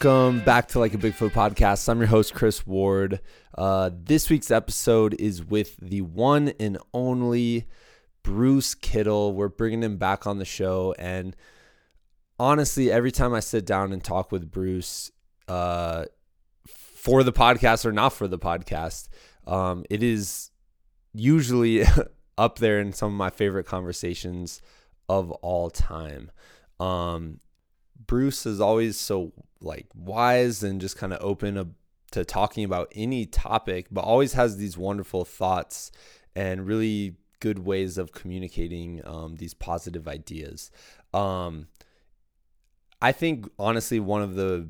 Welcome back to Like a Bigfoot podcast. I'm your host, Chris Ward. Uh, this week's episode is with the one and only Bruce Kittle. We're bringing him back on the show. And honestly, every time I sit down and talk with Bruce uh, for the podcast or not for the podcast, um, it is usually up there in some of my favorite conversations of all time. Um, Bruce is always so like wise and just kind of open to talking about any topic, but always has these wonderful thoughts and really good ways of communicating um, these positive ideas. Um, I think honestly, one of the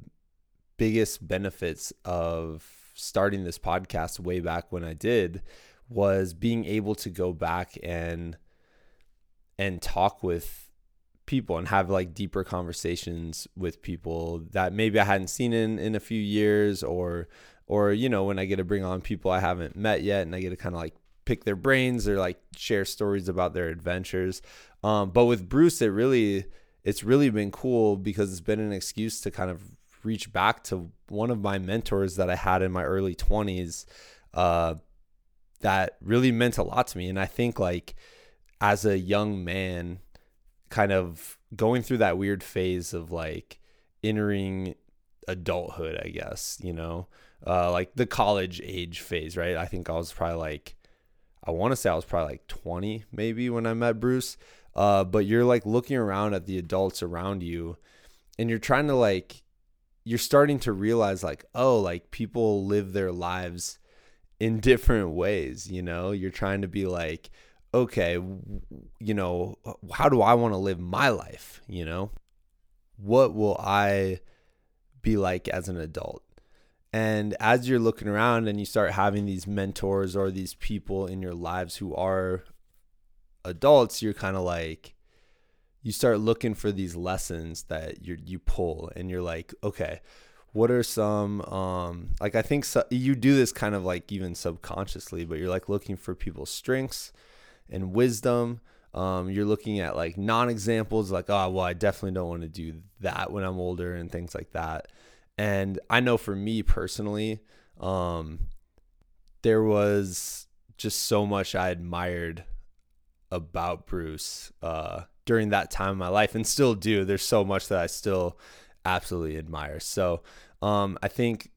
biggest benefits of starting this podcast way back when I did was being able to go back and and talk with people and have like deeper conversations with people that maybe I hadn't seen in in a few years or or you know when I get to bring on people I haven't met yet and I get to kind of like pick their brains or like share stories about their adventures. Um, but with Bruce it really it's really been cool because it's been an excuse to kind of reach back to one of my mentors that I had in my early 20s uh, that really meant a lot to me. And I think like as a young man kind of going through that weird phase of like entering adulthood, I guess, you know, uh, like the college age phase, right? I think I was probably like, I want to say I was probably like 20 maybe when I met Bruce. Uh, but you're like looking around at the adults around you and you're trying to like, you're starting to realize like, oh, like people live their lives in different ways, you know? You're trying to be like, okay, you know, how do I want to live my life? You know, what will I be like as an adult? And as you're looking around and you start having these mentors or these people in your lives who are adults, you're kind of like, you start looking for these lessons that you you pull, and you're like, okay, what are some um like I think so, you do this kind of like even subconsciously, but you're like looking for people's strengths and wisdom. Um, you're looking at like non examples, like, oh, well, I definitely don't want to do that when I'm older and things like that. And I know for me personally, um, there was just so much I admired about Bruce uh, during that time in my life and still do. There's so much that I still absolutely admire. So um, I think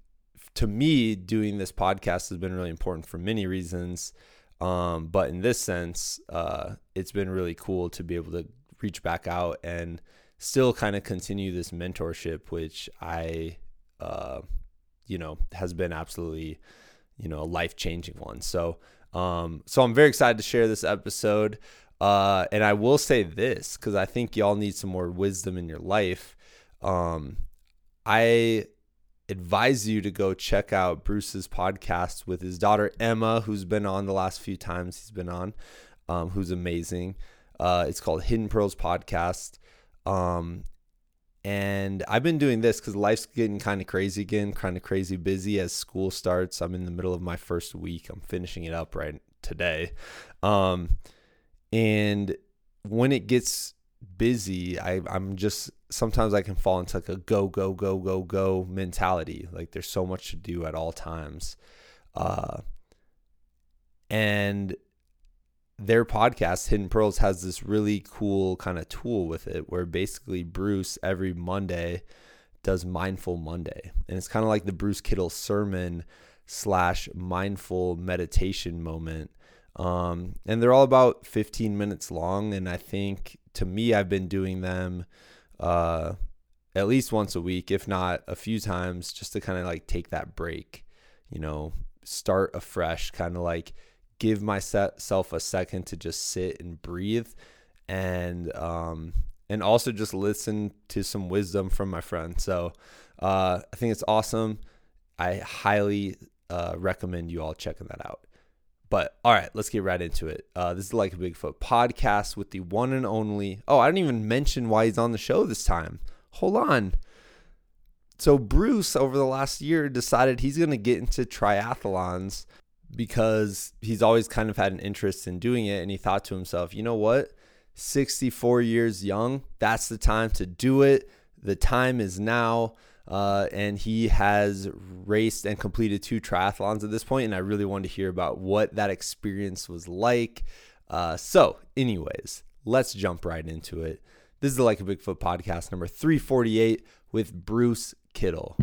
to me, doing this podcast has been really important for many reasons. Um, but in this sense, uh, it's been really cool to be able to reach back out and still kind of continue this mentorship, which I, uh, you know, has been absolutely, you know, a life changing one. So, um, so I'm very excited to share this episode. Uh, and I will say this because I think y'all need some more wisdom in your life. Um, I advise you to go check out Bruce's podcast with his daughter Emma, who's been on the last few times he's been on, um, who's amazing. Uh, it's called Hidden Pearls Podcast. Um, and I've been doing this because life's getting kind of crazy again, kind of crazy busy as school starts. I'm in the middle of my first week. I'm finishing it up right today. Um, and when it gets busy, I, I'm just sometimes I can fall into like a go, go, go, go, go mentality. Like there's so much to do at all times. Uh, and their podcast, Hidden Pearls, has this really cool kind of tool with it where basically Bruce every Monday does Mindful Monday. And it's kind of like the Bruce Kittle sermon slash mindful meditation moment. Um, and they're all about 15 minutes long. And I think to me, I've been doing them uh, at least once a week, if not a few times, just to kind of like take that break, you know, start afresh, kind of like give myself a second to just sit and breathe and um and also just listen to some wisdom from my friend. So uh, I think it's awesome. I highly uh, recommend you all checking that out. But all right, let's get right into it. Uh, this is like a Bigfoot podcast with the one and only. Oh, I didn't even mention why he's on the show this time. Hold on. So Bruce, over the last year, decided he's going to get into triathlons because he's always kind of had an interest in doing it, and he thought to himself, you know what? 64 years young, that's the time to do it. The time is now. Uh, and he has raced and completed two triathlons at this point, and I really wanted to hear about what that experience was like. Uh, so, anyways, let's jump right into it. This is the Like a Bigfoot podcast number 348 with Bruce Kittle.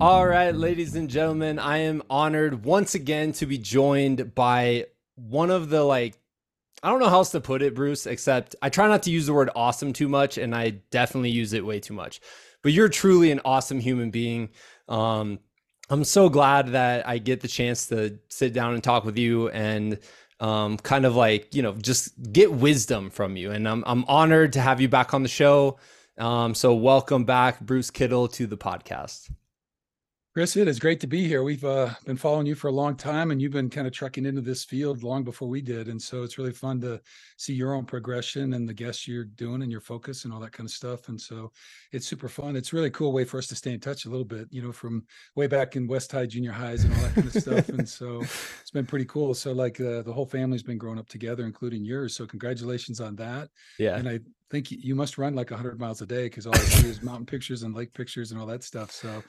All right, ladies and gentlemen, I am honored once again to be joined by one of the like I don't know how else to put it, Bruce, except I try not to use the word awesome too much, and I definitely use it way too much. But you're truly an awesome human being. Um, I'm so glad that I get the chance to sit down and talk with you and um, kind of like, you know, just get wisdom from you. And I'm, I'm honored to have you back on the show. Um, so, welcome back, Bruce Kittle, to the podcast. Chris, it is great to be here. We've uh, been following you for a long time, and you've been kind of trucking into this field long before we did. And so it's really fun to see your own progression and the guests you're doing and your focus and all that kind of stuff. And so it's super fun. It's really cool way for us to stay in touch a little bit, you know, from way back in West High Junior Highs and all that kind of stuff. And so it's been pretty cool. So like uh, the whole family's been growing up together, including yours. So congratulations on that. Yeah. And I think you must run like 100 miles a day because all I see is mountain pictures and lake pictures and all that stuff. So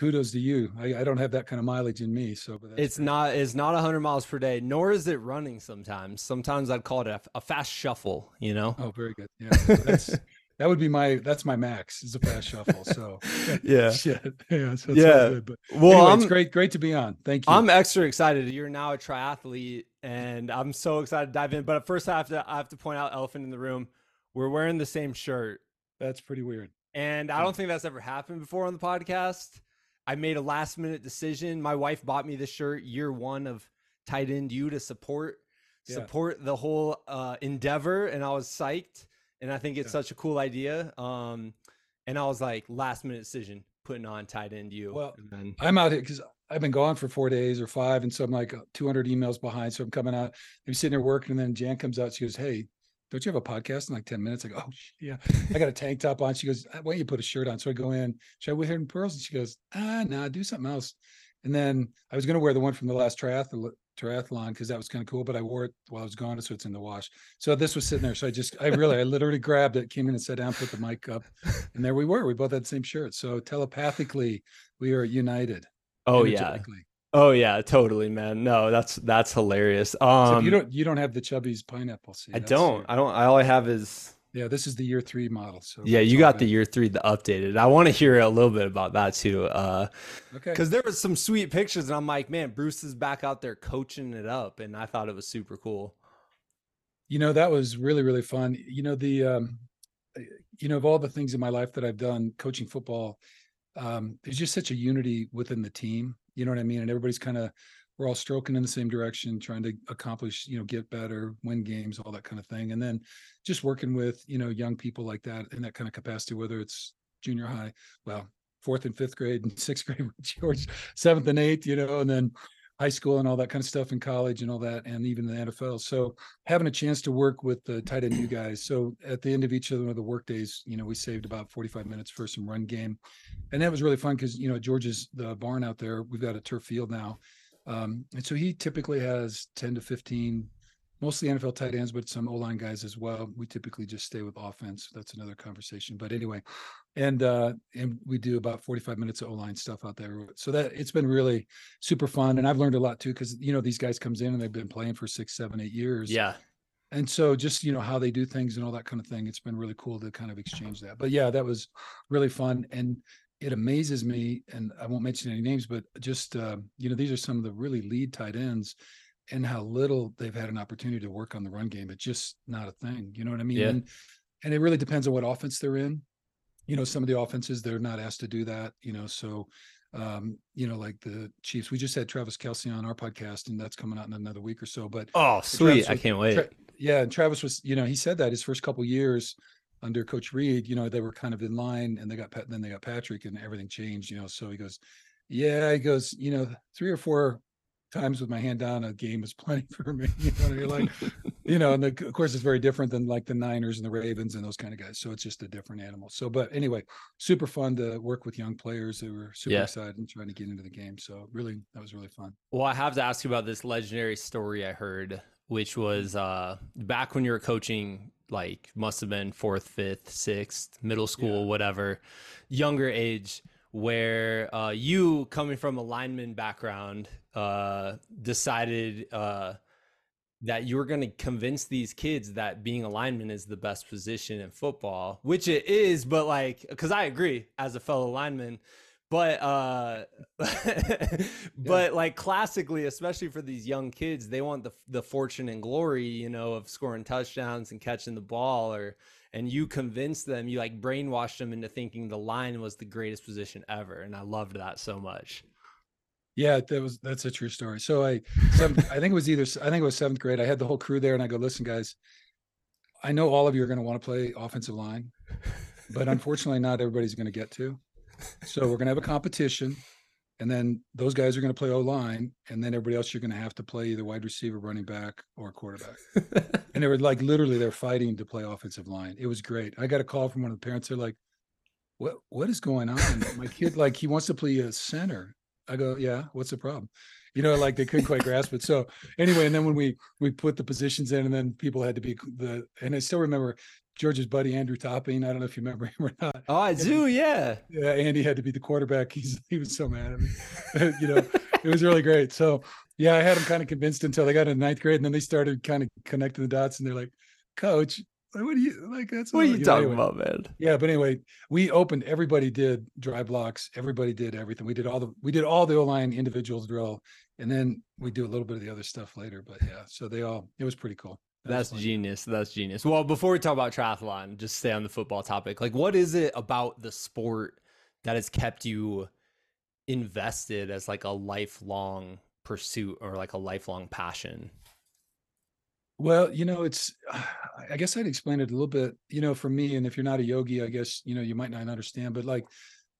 kudos to you. I, I, don't have that kind of mileage in me, so it's great. not it's not 100 miles per day, nor is it running. Sometimes, sometimes I'd call it a, a fast shuffle. You know? Oh, very good. Yeah, that's that would be my that's my max is a fast shuffle. So yeah, shit. yeah, so yeah. Good, but well, anyway, it's great, great to be on. Thank you. I'm extra excited. You're now a triathlete, and I'm so excited to dive in. But first, I have to I have to point out elephant in the room. We're wearing the same shirt. That's pretty weird. And I hmm. don't think that's ever happened before on the podcast. I made a last minute decision. My wife bought me this shirt year one of Tight End U to support yeah. support the whole uh, endeavor, and I was psyched. And I think it's yeah. such a cool idea. Um, and I was like, last minute decision, putting on Tight End U. Well, then... I'm out here because I've been gone for four days or five, and so I'm like 200 emails behind. So I'm coming out. I'm sitting there working, and then Jan comes out. She goes, "Hey, don't you have a podcast in like 10 minutes? I go, oh, yeah. I got a tank top on. She goes, why don't you put a shirt on? So I go in, should I wear in pearls? And she goes, ah, nah, do something else. And then I was going to wear the one from the last triathlon triathlon because that was kind of cool, but I wore it while I was gone, so it's in the wash. So this was sitting there. So I just, I really, I literally grabbed it, came in and sat down, put the mic up, and there we were. We both had the same shirt. So telepathically, we are united. Oh yeah. Oh yeah, totally, man. No, that's that's hilarious. Um, you don't you don't have the Chubby's pineapple seed. I don't. I don't. All I have is. Yeah, this is the year three model. So yeah, you got the year three, the updated. I want to hear a little bit about that too. Uh, okay. Because there was some sweet pictures, and I'm like, man, Bruce is back out there coaching it up, and I thought it was super cool. You know, that was really really fun. You know the, um, you know, of all the things in my life that I've done, coaching football, um, there's just such a unity within the team you know what I mean? And everybody's kind of we're all stroking in the same direction, trying to accomplish, you know, get better, win games, all that kind of thing. And then just working with, you know, young people like that in that kind of capacity, whether it's junior high, well, fourth and fifth grade and sixth grade with George, seventh and eighth, you know, and then high school and all that kind of stuff in college and all that, and even the NFL. So having a chance to work with the Tight End U guys. So at the end of each of the work days, you know, we saved about 45 minutes for some run game. And that was really fun because, you know, George's the barn out there. We've got a turf field now. Um, and so he typically has 10 to 15 mostly NFL tight ends, but some O line guys as well. We typically just stay with offense. That's another conversation. But anyway, and uh, and we do about 45 minutes of O line stuff out there. So that it's been really super fun, and I've learned a lot too because you know these guys comes in and they've been playing for six, seven, eight years. Yeah. And so just you know how they do things and all that kind of thing. It's been really cool to kind of exchange that. But yeah, that was really fun and. It amazes me, and I won't mention any names, but just uh, you know, these are some of the really lead tight ends and how little they've had an opportunity to work on the run game. It's just not a thing. You know what I mean? Yeah. And, and it really depends on what offense they're in. You know, some of the offenses they're not asked to do that. You know, so um, you know, like the Chiefs. We just had Travis Kelce on our podcast, and that's coming out in another week or so. But oh, sweet! Was, I can't wait. Tra- yeah, and Travis was, you know, he said that his first couple years under Coach Reid, you know, they were kind of in line, and they got then they got Patrick, and everything changed. You know, so he goes, yeah, he goes, you know, three or four times with my hand down a game is plenty for me. You know, you're like, you know, and the, of course it's very different than like the Niners and the Ravens and those kind of guys. So it's just a different animal. So, but anyway, super fun to work with young players who were super yeah. excited and trying to get into the game. So really, that was really fun. Well, I have to ask you about this legendary story I heard, which was uh, back when you were coaching like must have been fourth, fifth, sixth, middle school, yeah. whatever, younger age, where uh, you coming from a lineman background uh, decided uh, that you're going to convince these kids that being a lineman is the best position in football, which it is, but like, because I agree as a fellow lineman, but uh but like classically especially for these young kids they want the the fortune and glory you know of scoring touchdowns and catching the ball or and you convinced them you like brainwashed them into thinking the line was the greatest position ever and i loved that so much yeah that was that's a true story so i seventh, i think it was either i think it was seventh grade i had the whole crew there and i go listen guys i know all of you are going to want to play offensive line but unfortunately not everybody's going to get to so we're going to have a competition, and then those guys are going to play O line, and then everybody else you're going to have to play either wide receiver, running back, or quarterback. and they were like literally they're fighting to play offensive line. It was great. I got a call from one of the parents. They're like, "What what is going on? My kid like he wants to play a center." I go, "Yeah, what's the problem?" You know, like they couldn't quite grasp it. So anyway, and then when we we put the positions in, and then people had to be the, and I still remember George's buddy Andrew Topping. I don't know if you remember him or not. Oh, I do. Yeah. Yeah. Andy had to be the quarterback. He's he was so mad at me. you know, it was really great. So yeah, I had him kind of convinced until they got in ninth grade, and then they started kind of connecting the dots, and they're like, "Coach, what do you like? That's what are you, you talking anyway. about, man? Yeah, but anyway, we opened. Everybody did dry blocks. Everybody did everything. We did all the we did all the O line individuals drill, and then we do a little bit of the other stuff later. But yeah, so they all it was pretty cool. That's, That's genius. That's genius. Well, before we talk about triathlon, just stay on the football topic. Like, what is it about the sport that has kept you invested as like a lifelong pursuit or like a lifelong passion? Well, you know, it's, I guess I'd explain it a little bit, you know, for me. And if you're not a yogi, I guess, you know, you might not understand, but like,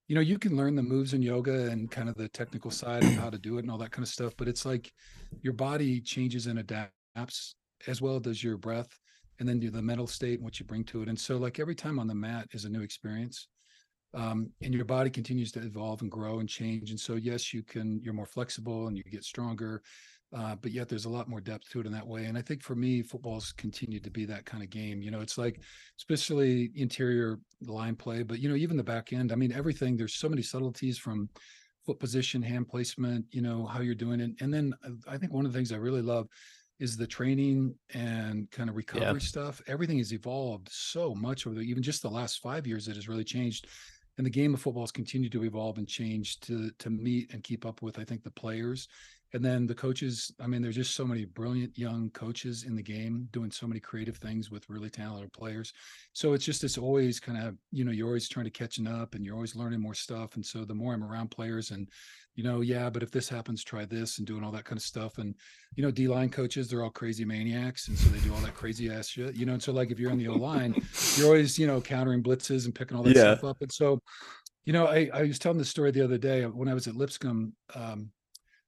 you know, you can learn the moves in yoga and kind of the technical side of how to do it and all that kind of stuff. But it's like your body changes and adapts as well does your breath and then the mental state and what you bring to it. And so like every time on the mat is a new experience. Um, and your body continues to evolve and grow and change. And so, yes, you can, you're more flexible and you get stronger, uh, but yet there's a lot more depth to it in that way. And I think for me, football's continued to be that kind of game. You know, it's like, especially interior line play, but, you know, even the back end, I mean, everything, there's so many subtleties from foot position, hand placement, you know, how you're doing it. And then uh, I think one of the things I really love is the training and kind of recovery yeah. stuff. Everything has evolved so much over the, even just the last five years. It has really changed, and the game of football has continued to evolve and change to to meet and keep up with. I think the players, and then the coaches. I mean, there's just so many brilliant young coaches in the game doing so many creative things with really talented players. So it's just it's always kind of you know you're always trying to catching up and you're always learning more stuff. And so the more I'm around players and you know, yeah, but if this happens, try this and doing all that kind of stuff. And, you know, D line coaches, they're all crazy maniacs. And so they do all that crazy ass shit, you know. And so, like, if you're in the O line, you're always, you know, countering blitzes and picking all that yeah. stuff up. And so, you know, I, I was telling this story the other day when I was at Lipscomb. Um,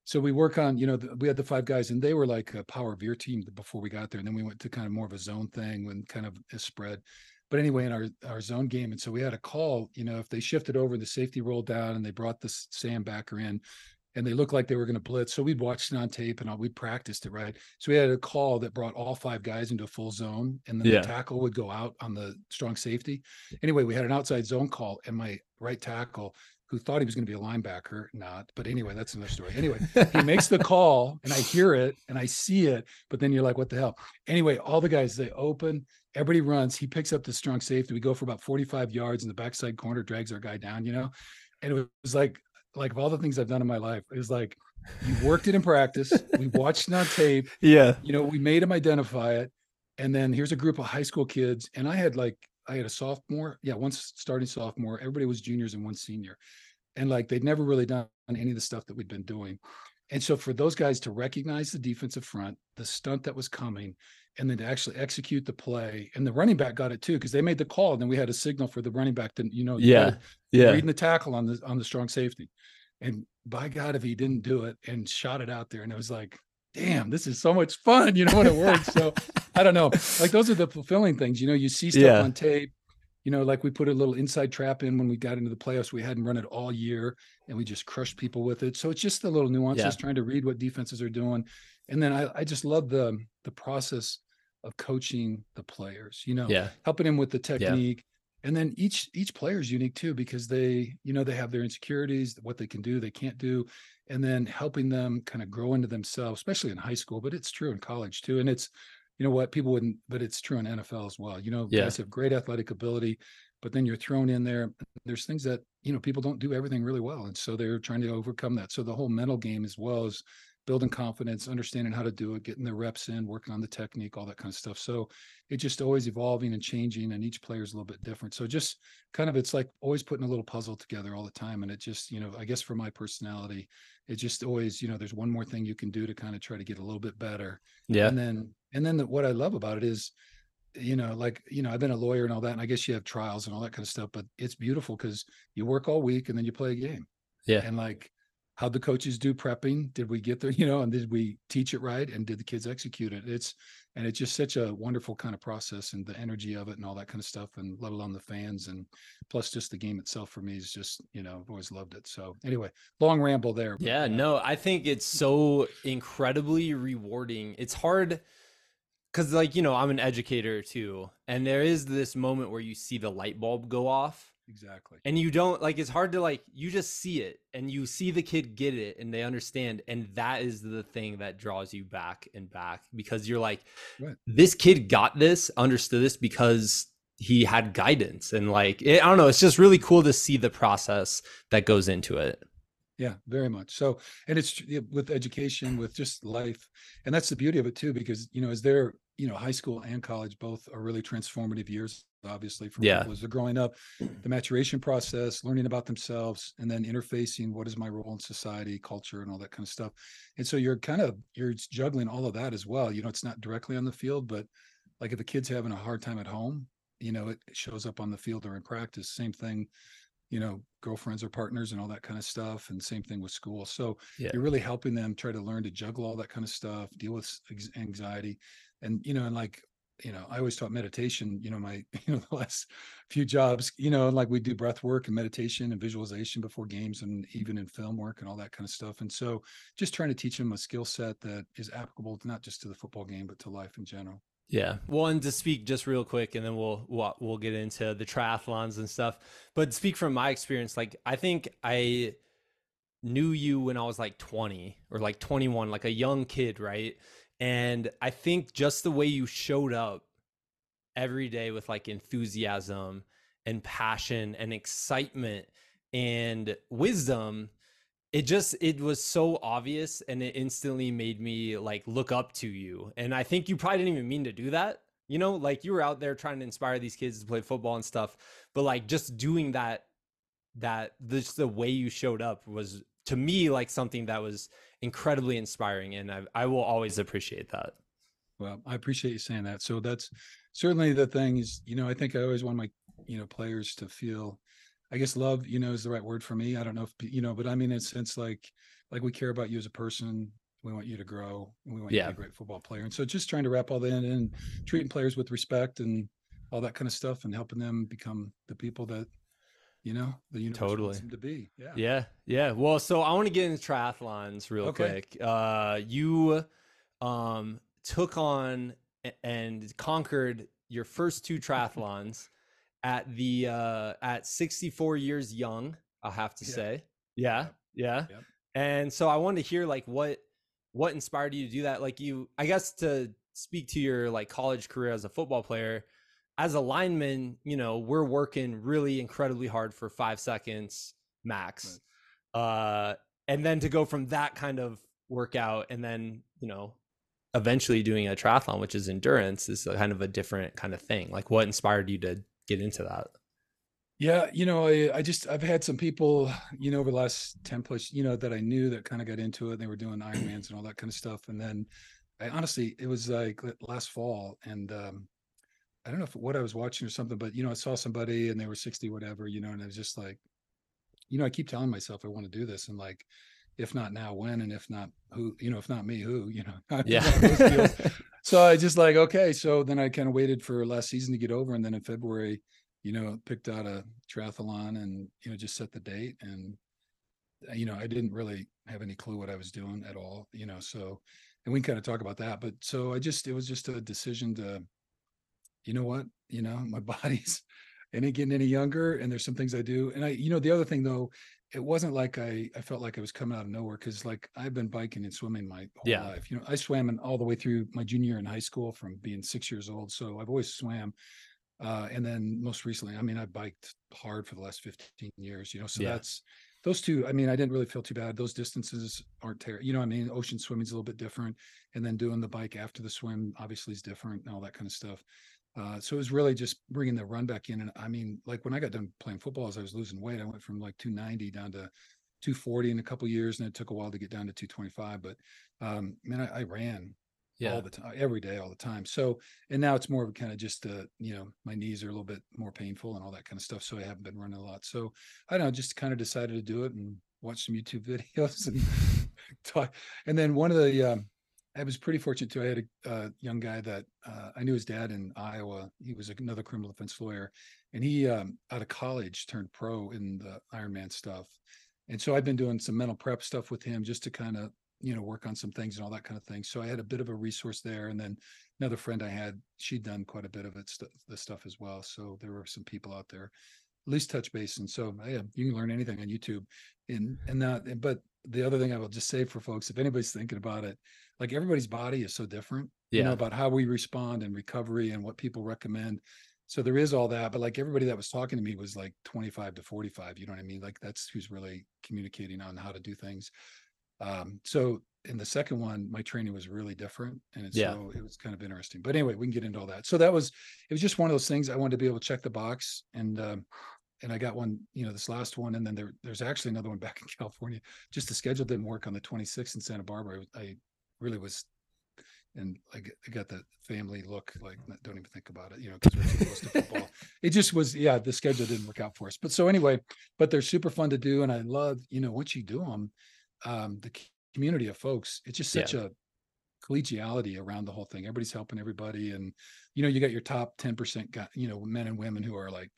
so we work on, you know, the, we had the five guys and they were like a power veer team before we got there. And then we went to kind of more of a zone thing when kind of a spread but anyway, in our our zone game, and so we had a call. You know, if they shifted over, the safety rolled down, and they brought the Sam backer in, and they looked like they were going to blitz. So we'd watched it on tape and we practiced it, right? So we had a call that brought all five guys into a full zone, and then yeah. the tackle would go out on the strong safety. Anyway, we had an outside zone call, and my right tackle, who thought he was going to be a linebacker, not, but anyway, that's another story. Anyway, he makes the call, and I hear it and I see it, but then you're like, what the hell? Anyway, all the guys they open, everybody runs. He picks up the strong safety. We go for about 45 yards in the backside corner, drags our guy down, you know. And it was like like of all the things I've done in my life is like you worked it in practice. we watched it on tape. Yeah. You know, we made him identify it. And then here's a group of high school kids. And I had like, I had a sophomore. Yeah. once starting sophomore. Everybody was juniors and one senior. And like they'd never really done any of the stuff that we'd been doing. And so for those guys to recognize the defensive front, the stunt that was coming, and then to actually execute the play. And the running back got it too because they made the call. And then we had a signal for the running back to, you know, yeah, yeah, reading the tackle on the on the strong safety. And by God, if he didn't do it and shot it out there, and it was like, damn, this is so much fun, you know, when it works. so I don't know. Like those are the fulfilling things. You know, you see stuff yeah. on tape. You know, like we put a little inside trap in when we got into the playoffs. We hadn't run it all year and we just crushed people with it. So it's just the little nuances, yeah. trying to read what defenses are doing and then I, I just love the the process of coaching the players, you know, Yeah. helping them with the technique. And then each each player is unique too because they, you know, they have their insecurities, what they can do, they can't do, and then helping them kind of grow into themselves, especially in high school, but it's true in college too. And it's, you know what, people wouldn't, but it's true in NFL as well. You know, Yeah. guys have great athletic ability, but then you're thrown in there. There's things that, you know, people don't do everything really well. And so they're trying to overcome that. So the whole mental game as well as building confidence, understanding how to do it, getting the reps in, working on the technique, all that kind of stuff. So it's just always evolving and changing, and each player is a little bit different. So just kind of, it's like always putting a little puzzle together all the time. And it just, you know, I guess for my personality, it just always, you know, there's one more thing you can do to kind of try to get a little bit better. Yeah. And then, and then the, what I love about it is, you know, like, you know, I've been a lawyer and all that, and I guess you have trials and all that kind of stuff, but it's beautiful because you work all week and then you play a game. Yeah. And like, how the coaches do prepping? Did we get there? You know, and did we teach it right? And did the kids execute it? It's and it's just such a wonderful kind of process and the energy of it and all that kind of stuff, and let alone the fans and plus just the game itself for me is just you know I've always loved it. So anyway, long ramble there. but, Yeah, uh, no, I think it's so incredibly rewarding. It's hard because, like, you know, I'm an educator too. And there is this moment where you see the light bulb go off exactly. and you don't like it's hard to like you just see it and you see the kid get it and they understand and that is the thing that draws you back and back because you're like Right. this kid got this understood this because he had guidance and like it, i don't know it's just really cool to see the process that goes into it Yeah, very much. So, and it's with education, with just life, and that's the beauty of it too, because you know, as they're you know, high school and college both are really transformative years, obviously for Yeah. people as they're growing up. The maturation process, learning about themselves, and then interfacing what is my role in society, culture, and all that kind of stuff. And so you're kind of you're juggling all of that as well. You know, it's not directly on the field, but like if a kid's having a hard time at home, you know, it shows up on the field or in practice. Same thing you know, girlfriends or partners and all that kind of stuff. And same thing with school. So Yeah. you're really helping them try to learn to juggle all that kind of stuff, deal with anxiety. And, you know, and like, you know, I always taught meditation, you know, my, you know, the last few jobs, you know, like we do breath work and meditation and visualization before games and even in film work and all that kind of stuff. And so just trying to teach them a skill set that is applicable not just to the football game, but to life in general. Yeah. And to speak just real quick, and then we'll, we'll get into the triathlons and stuff. But speak from my experience, like I think I knew you when I was like 20 or like 21, like a young kid, right? And I think just the way you showed up every day with like enthusiasm and passion and excitement and wisdom it just it was so obvious and it instantly made me like look up to you. And i think you probably didn't even mean to do that you know? Like you were out there trying to inspire these kids to play football and stuff but like just doing that that just the way you showed up was to me like something that was incredibly inspiring and i, I will always appreciate that Well, I appreciate you saying that. So that's certainly the thing is, you know, I think I always want my, you know, players to feel, I guess love, you know, is the right word for me. I don't know if, you know, but I mean, it's, it's like, like we care about you as a person. We want you to grow and we want you to be a great football player. And so just trying to wrap all that in and treating players with respect and all that kind of stuff and helping them become the people that, you know, the universe Totally. wants them to be. Yeah. Yeah, yeah. Well, so I want to get into triathlons real Okay. quick. Uh, you um, took on and conquered your first two triathlons at the uh, at 64 years young. I'll have to Yeah. say, yeah, yeah. Yep. And so I wanted to hear like what what inspired you to do that. Like you, I guess to speak to your like college career as a football player. As a lineman, you know, we're working really incredibly hard for five seconds max uh and then to go from that kind of workout and then you know eventually doing a triathlon which is endurance is kind of a different kind of thing like what inspired you to get into that Yeah, you know, I, I just I've had some people, you know, over the last 10 plus, you know, that I knew that kind of got into it. They were doing Ironmans and all that kind of stuff. And then I honestly, it was like last fall and um I don't know if what I was watching or something, but you know, I saw somebody and they were 60, whatever, you know, and I was just like, you know, I keep telling myself I want to do this. And like, if not now, when? And if not who, you know, if not me, who, you know, one of those deals. yeah So I just like, okay. So then I kind of waited for last season to get over. And then in February, you know, picked out a triathlon and, you know, just set the date. And, uh, you know, I didn't really have any clue what I was doing at all, you know, so, and we can kind of talk about that. But so I just it was just a decision to, you know what, you know, my body's and ain't getting any younger, and there's some things I do, and I, you know, the other thing though, it wasn't like I I felt like I was coming out of nowhere because like I've been biking and swimming my whole Yeah. life. You know, I swam in all the way through my junior year in high school from being six years old, so I've always swam. Uh, and then most recently, I mean, I biked hard for the last 15 years, you know, so Yeah. that's those two. I mean, I didn't really feel too bad. Those distances aren't terrible. You know, what I mean, ocean swimming's a little bit different. And then doing the bike after the swim obviously is different and all that kind of stuff. Uh, so it was really just bringing the run back in. And I mean, like when I got done playing football, as I was losing weight, I went from like 290 down to 240 in a couple years, and it took a while to get down to 225. But um, man, I, I ran Yeah. all the time, every day, all the time. So, and now it's more of a kind of just, uh, you know, my knees are a little bit more painful and all that kind of stuff. So I haven't been running a lot. So I don't know, just kind of decided to do it and watch some YouTube videos and talk. And then one of the, um, I was pretty fortunate too. I had a uh, young guy that uh, I knew his dad in Iowa. He was another criminal defense lawyer, and he um, out of college turned pro in the Ironman stuff. And so I've been doing some mental prep stuff with him just to kind of you know work on some things and all that kind of thing. So I had a bit of a resource there, and then another friend I had, she'd done quite a bit of it, st- the stuff as well. So there were some people out there, at least touch base. And so yeah, you can learn anything on YouTube. And and that, but the other thing I will just say for folks, if anybody's thinking about it, like everybody's body is so different, you Yeah. know, about how we respond and recovery and what people recommend. So there is all that, but like everybody that was talking to me was like 25 to 45, you know what I mean? Like that's who's really communicating on how to do things. Um, so in the second one, my training was really different and it's Yeah. so it was kind of interesting. But anyway, we can get into all that. So that was it was just one of those things I wanted to be able to check the box and um and I got one, you know, this last one, and then there, there's actually another one back in California. Just the schedule didn't work on the 26th in Santa Barbara. I, I really was, and I got that family look, like don't even think about it, you know, because we're too close to football. It just was, yeah, the schedule didn't work out for us. But so anyway, but they're super fun to do, and I love, you know, once you do them, um, the community of folks, it's just Yeah. such a collegiality around the whole thing. Everybody's helping everybody, and you know, you got your top 10% guy, you know, men and women who are like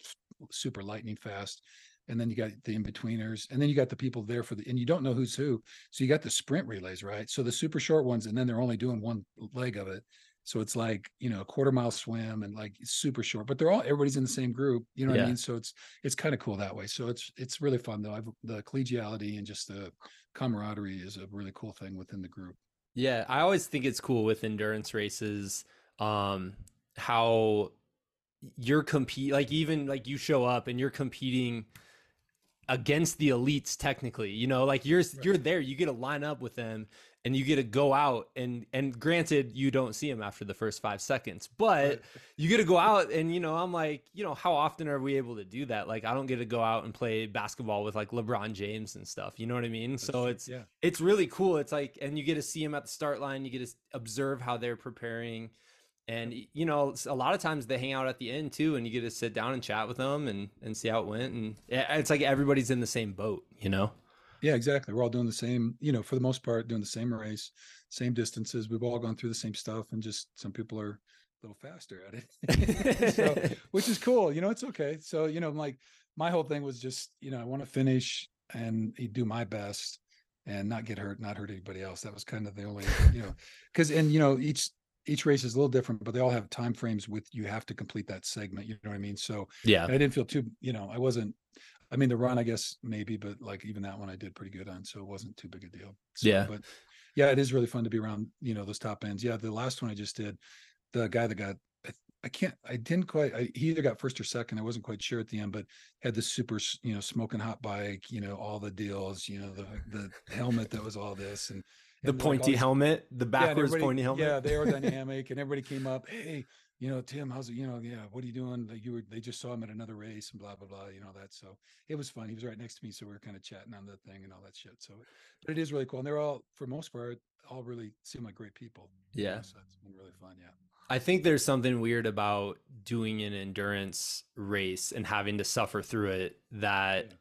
super lightning fast. And then you got the in-betweeners, and then you got the people there for the, and you don't know who's who. So you got the sprint relays, right? So the super short ones, and then they're only doing one leg of it. So it's like, you know, a quarter mile swim and like super short, but they're all everybody's in the same group. You know what Yeah. I mean? So it's it's kind of cool that way. So it's it's really fun though. I've the collegiality and just the camaraderie is a really cool thing within the group. Yeah, I always think it's cool with endurance races, um, how you're compete like even like you show up and you're competing against the elites technically you know like you're you're there you get to line up with them and you get to go out and and granted you don't see them after the first five seconds but Right. you get to go out and you know i'm like you know how often are we able to do that like i don't get to go out and play basketball with like lebron james and stuff you know what i mean so it's yeah. it's really cool. It's like, and you get to see them at the start line. You get to observe how they're preparing, and you know, a lot of times they hang out at the end too, and you get to sit down and chat with them and and see how it went. And eh, it's like everybody's in the same boat, you know? Yeah, exactly. We're all doing the same, you know, for the most part, doing the same race, same distances. We've all gone through the same stuff, and just some people are a little faster at it. so, which is cool. You know, it's okay. So, you know, I'm like my whole thing was just, you know, I want to finish and do my best and not get hurt, not hurt anybody else. That was kind of the only, you know, because and you know, each each race is a little different, but they all have time frames with you have to complete that segment. You know what I mean? So yeah, I didn't feel too, you know, I wasn't. I mean, the run, I guess maybe, but like even that one, I did pretty good on, so it wasn't too big a deal. So, Yeah. but yeah, it is really fun to be around, you know, those top ends. Yeah, the last one I just did, the guy that got, I, I can't, I didn't quite. I, he either got first or second. I wasn't quite sure at the end, but had this super, you know, smoking hot bike, you know, all the deals, you know, the the helmet that was all this and the and, like, pointy helmet, the backwards everybody- pointy helmet. Yeah, the aerodynamic, and everybody came up. Hey, you know, Tim, how's it? You know, yeah, what are you doing? Like you were, they just saw him at another race and blah blah blah. You know that. So it was fun. He was right next to me, so we were kind of chatting on the thing and all that shit. So, but it is really cool, and they're all, for most part, all really seem like great people. you know, Yeah. so it's been really fun. Yeah. I think there's something weird about doing an endurance race and having to suffer through it that Yeah.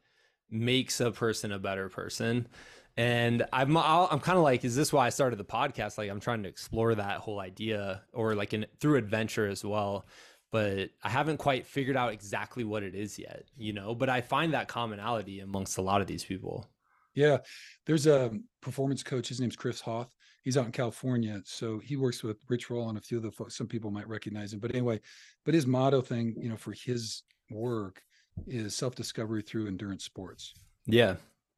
makes a person a better person. And I'm I'll, I'm kind of like, is this why I started the podcast? Like I'm trying to explore that whole idea, or like in through adventure as well. But I haven't quite figured out exactly what it is yet, you know. But I find that commonality amongst a lot of these people. Yeah, there's a performance coach. His name's Chris Hauth. he's out in California, so he works with Rich Roll and a few of the folks. Some people might recognize him, but anyway, but his motto thing, you know, for his work is self discovery through endurance sports. Yeah,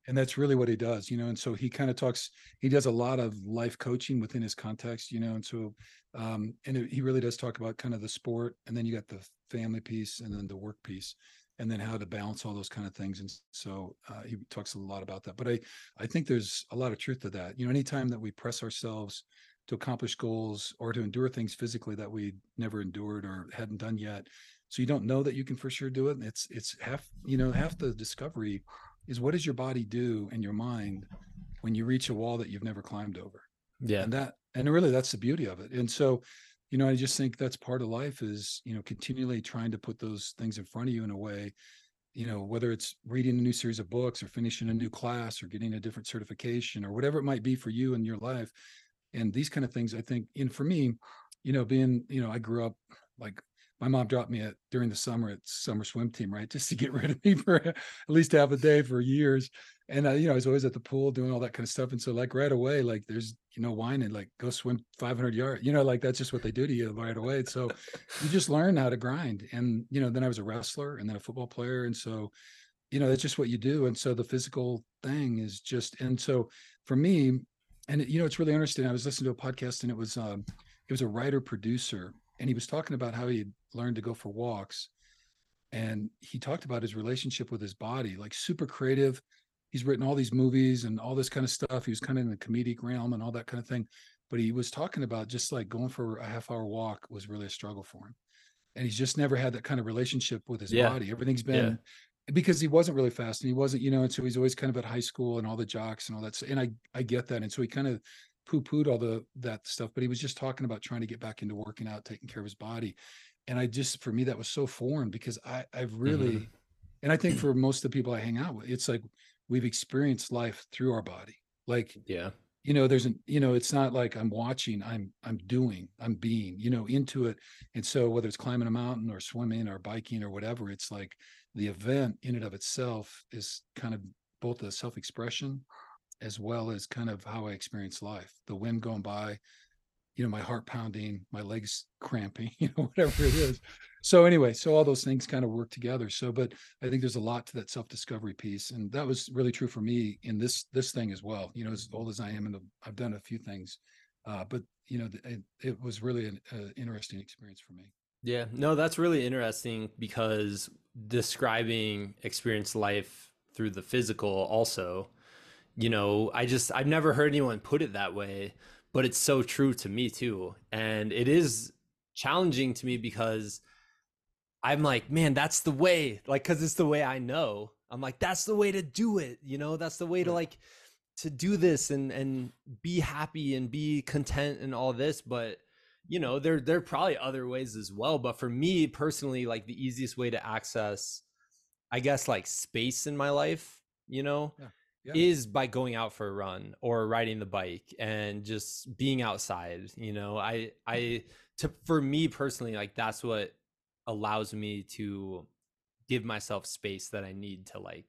and that's really what he does you know and so he kind of talks he does a lot of life coaching within his context you know and so um and it, he really does talk about kind of the sport and then you got the family piece and then the work piece and then how to balance all those kind of things and so uh, he talks a lot about that but i i think there's a lot of truth to that you know anytime that we press ourselves to accomplish goals or to endure things physically that we never endured or hadn't done yet so you don't know that you can for sure do it it's it's half you know half the discovery is what does your body do and your mind when you reach a wall that you've never climbed over? Yeah. And that and really that's the beauty of it. And so you know i just think that's part of life is you know continually trying to put those things in front of you in a way you know whether it's reading a new series of books or finishing a new class or getting a different certification or whatever it might be for you in your life. And these kind of things i think and for me you know being you know i grew up like my mom dropped me at during the summer at summer swim team, right, just to get rid of me for at least half a day for years. And uh, you know, I was always at the pool doing all that kind of stuff. And so, like right away, like there's you know whining, like go swim 500 yards. You know, like that's just what they do to you right away. So you just learn how to grind. And you know, then I was a wrestler and then a football player, and so you know that's just what you do. And so the physical thing is just. And so for me, and you know, it's really interesting. I was listening to a podcast, and it was um, it was a writer producer and he was talking about how he learned to go for walks and he talked about his relationship with his body like super creative he's written all these movies and all this kind of stuff he was kind of in the comedic realm and all that kind of thing but he was talking about just like going for a half hour walk was really a struggle for him and he's just never had that kind of relationship with his yeah. body everything's been yeah. because he wasn't really fast and he wasn't you know and so he's always kind of at high school and all the jocks and all that and i i get that and so he kind of poo-pooed all the that stuff but he was just talking about trying to get back into working out taking care of his body. And i just for me that was so foreign because i i've really mm-hmm. and i think for most of the people i hang out with it's like we've experienced life through our body. Like yeah. you know there's an you know it's not like i'm watching i'm i'm doing i'm being you know into it. And so whether it's climbing a mountain or swimming or biking or whatever it's like the event in and of itself is kind of both a self-expression as well as kind of how I experience life. The wind going by, you know, my heart pounding, my legs cramping, you know, whatever it is. So anyway, so all those things kind of work together. So, but I think there's a lot to that self-discovery piece, and that was really true for me in this this thing as well. You know, as old as I am, and I've done a few things, uh, but you know, it, it was really an uh, interesting experience for me. Yeah, no, that's really interesting because describing experience life through the physical also you know, I just I've never heard anyone put it that way, but it's so true to me too. And it is challenging to me because I'm like, man, that's the way. Like cuz it's the way I know. I'm like that's the way to do it, you know? That's the way to like to do this and and be happy and be content and all this, but you know, there there are probably other ways as well, but for me personally like the easiest way to access I guess like space in my life, you know, yeah yeah. is by going out for a run or riding the bike and just being outside you know? I mm-hmm. i to for me personally like that's what allows me to give myself space that i need to like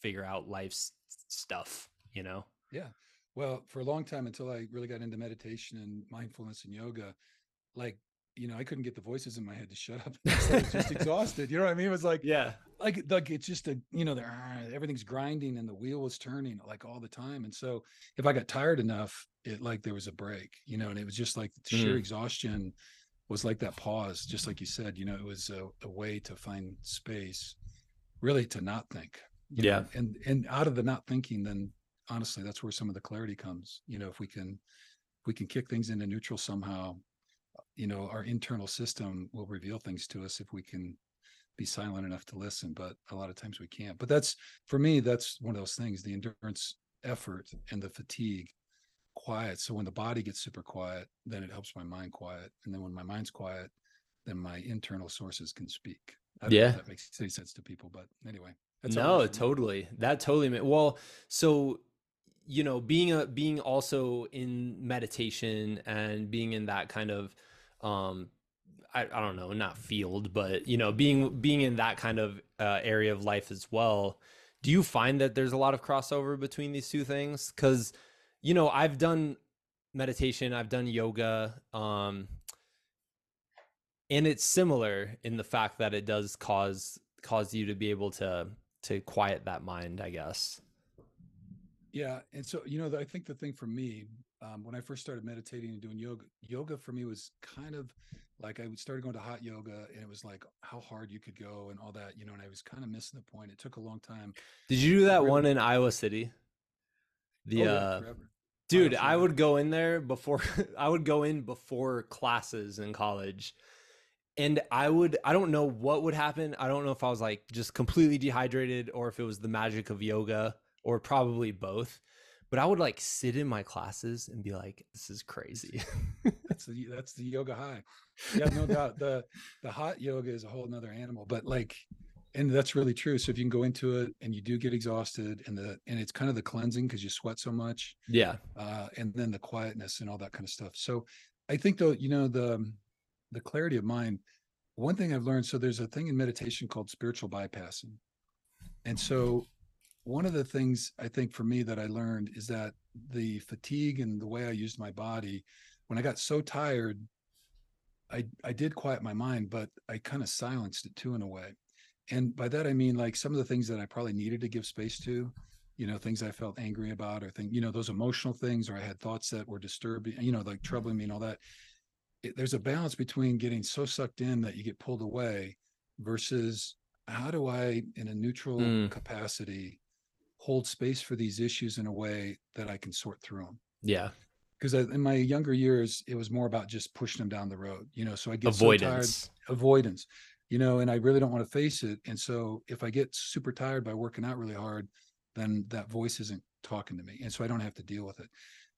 figure out life's stuff you know? Yeah. Well for a long time until i really got into meditation and mindfulness and yoga like you know, I couldn't get the voices in my head to shut up. I was just exhausted. You know what I mean? It was like, yeah, like, like it's just a, you know, there, everything's grinding and the wheel was turning like all the time. And so if I got tired enough, it like there was a break, you know, and it was just like sheer mm. exhaustion was like that pause, just like you said, you know, it was a, a way to find space, really to not think. yeah. Know? And, and out of the not thinking, then honestly, that's where some of the clarity comes, you know, if we can, we can kick things into neutral somehow you know our internal system will reveal things to us if we can be silent enough to listen but a lot of times we can't. But that's for me that's one of those things the endurance effort and the fatigue quiet. So when the body gets super quiet then it helps my mind quiet and then when my mind's quiet then my internal sources can speak. Yeah. that makes any sense to people but anyway no totally. That totally made, well so you know being a being also in meditation and being in that kind of um I, I don't know not field but you know being being in that kind of uh, area of life as well do you find that there's a lot of crossover between these two things because you know i've done meditation, I've done yoga. Um, and it's similar in the fact that it does cause cause you to be able to to quiet that mind, I guess. Yeah, and so you know, I think the thing for me, um, when I first started meditating and doing yoga, yoga for me was kind of like I started going to hot yoga, and it was like how hard you could go and all that, you know. And I was kind of missing the point. It took a long time. Did you do that really, one in Iowa City? The oh, uh, dude, I would go in there before I would go in before classes in college and I would I don't know what would happen. I don't know if I was like just completely dehydrated or if it was the magic of yoga or probably both. But I would like sit in my classes and be like, "This is crazy." that's the that's the yoga high. Yeah, no doubt. the The hot yoga is a whole another animal, but like, and that's really true. So if you can go into it and you do get exhausted, and the and it's kind of the cleansing because you sweat so much. Yeah. Uh, and then the quietness and all that kind of stuff. So I think though, you know, the the clarity of mind one thing i've learned so there's a thing in meditation called spiritual bypassing and so one of the things i think for me that i learned is that the fatigue and the way i used my body when i got so tired i i did quiet my mind but i kind of silenced it too in a way and by that i mean like some of the things that i probably needed to give space to you know things i felt angry about or think you know those emotional things or i had thoughts that were disturbing you know like troubling me and all that it, there's a balance between getting so sucked in that you get pulled away versus how do I, in a neutral mm. capacity, hold space for these issues in a way that I can sort through them. Yeah. Because in my younger years, it was more about just pushing them down the road, you know. So I get avoidance, so tired, avoidance, you know, and I really don't want to face it. And so if I get super tired by working out really hard, then that voice isn't talking to me, and so I don't have to deal with it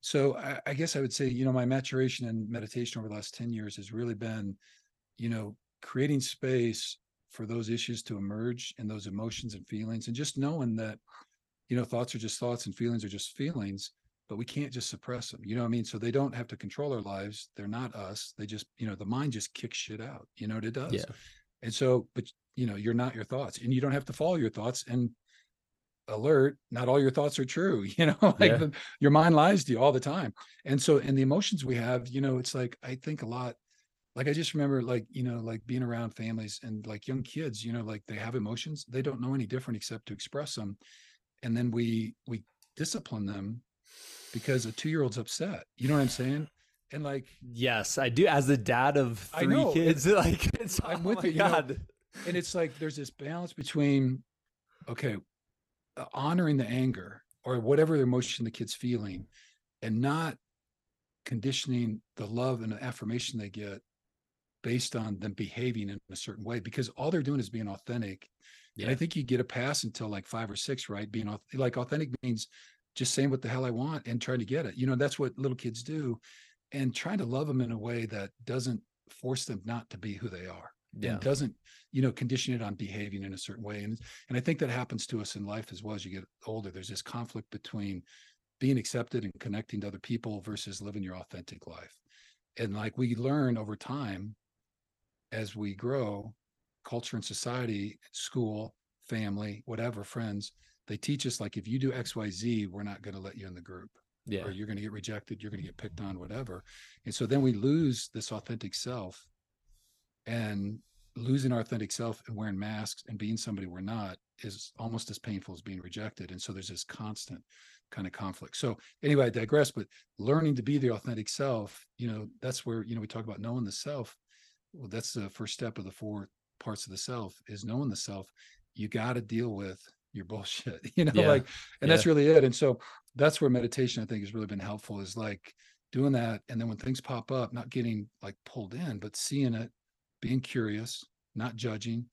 so I, I, guess I would say, you know, my maturation and meditation over the last 10 years has really been, you know, creating space for those issues to emerge and those emotions and feelings and just knowing that, you know, thoughts are just thoughts and feelings are just feelings, but we can't just suppress them. You know what I mean? So they don't have to control our lives. They're not us. They just, you know, the mind just kicks shit out. You know what it does? Yeah. And so, but you know, you're not your thoughts and you don't have to follow your thoughts. And alert not all your thoughts are true you know like yeah. the, your mind lies to you all the time and so and the emotions we have you know it's like i think a lot like i just remember like you know like being around families and like young kids you know like they have emotions they don't know any different except to express them and then we we discipline them because a two-year-old's upset. You know what i'm saying? And like yes i do as the dad of three kids like it's i'm oh with you, god you know, and it's like there's this balance between okay uh, honoring the anger or whatever emotion the kid's feeling and not conditioning the love and the affirmation they get based on them behaving in a certain way because all they're doing is being authentic yeah. and i think you get a pass until like five or six right? Being like authentic means just saying what the hell i want and trying to get it. You know that's what little kids do. And trying to love them in a way that doesn't force them not to be who they are yeah. and doesn't you know condition it on behaving in a certain way. And and i think that happens to us in life as well as you get older. There's this conflict between being accepted and connecting to other people versus living your authentic life. And like we learn over time as we grow culture and society school family whatever friends they teach us like if you do xyz we're not going to let you in the group yeah. or you're going to get rejected you're going to get picked on whatever. And so then we lose this authentic self and losing our authentic self and wearing masks and being somebody we're not is almost as painful as being rejected and so there's this constant kind of conflict. So anyway i digress but learning to be the authentic self you know that's where you know we talk about knowing the self. Well that's the first step of the four parts of the self is knowing the self you got to deal with your bullshit you know yeah. like and yeah. that's really it and so that's where meditation i think has really been helpful is like doing that and then when things pop up not getting like pulled in but seeing it being curious, not judging.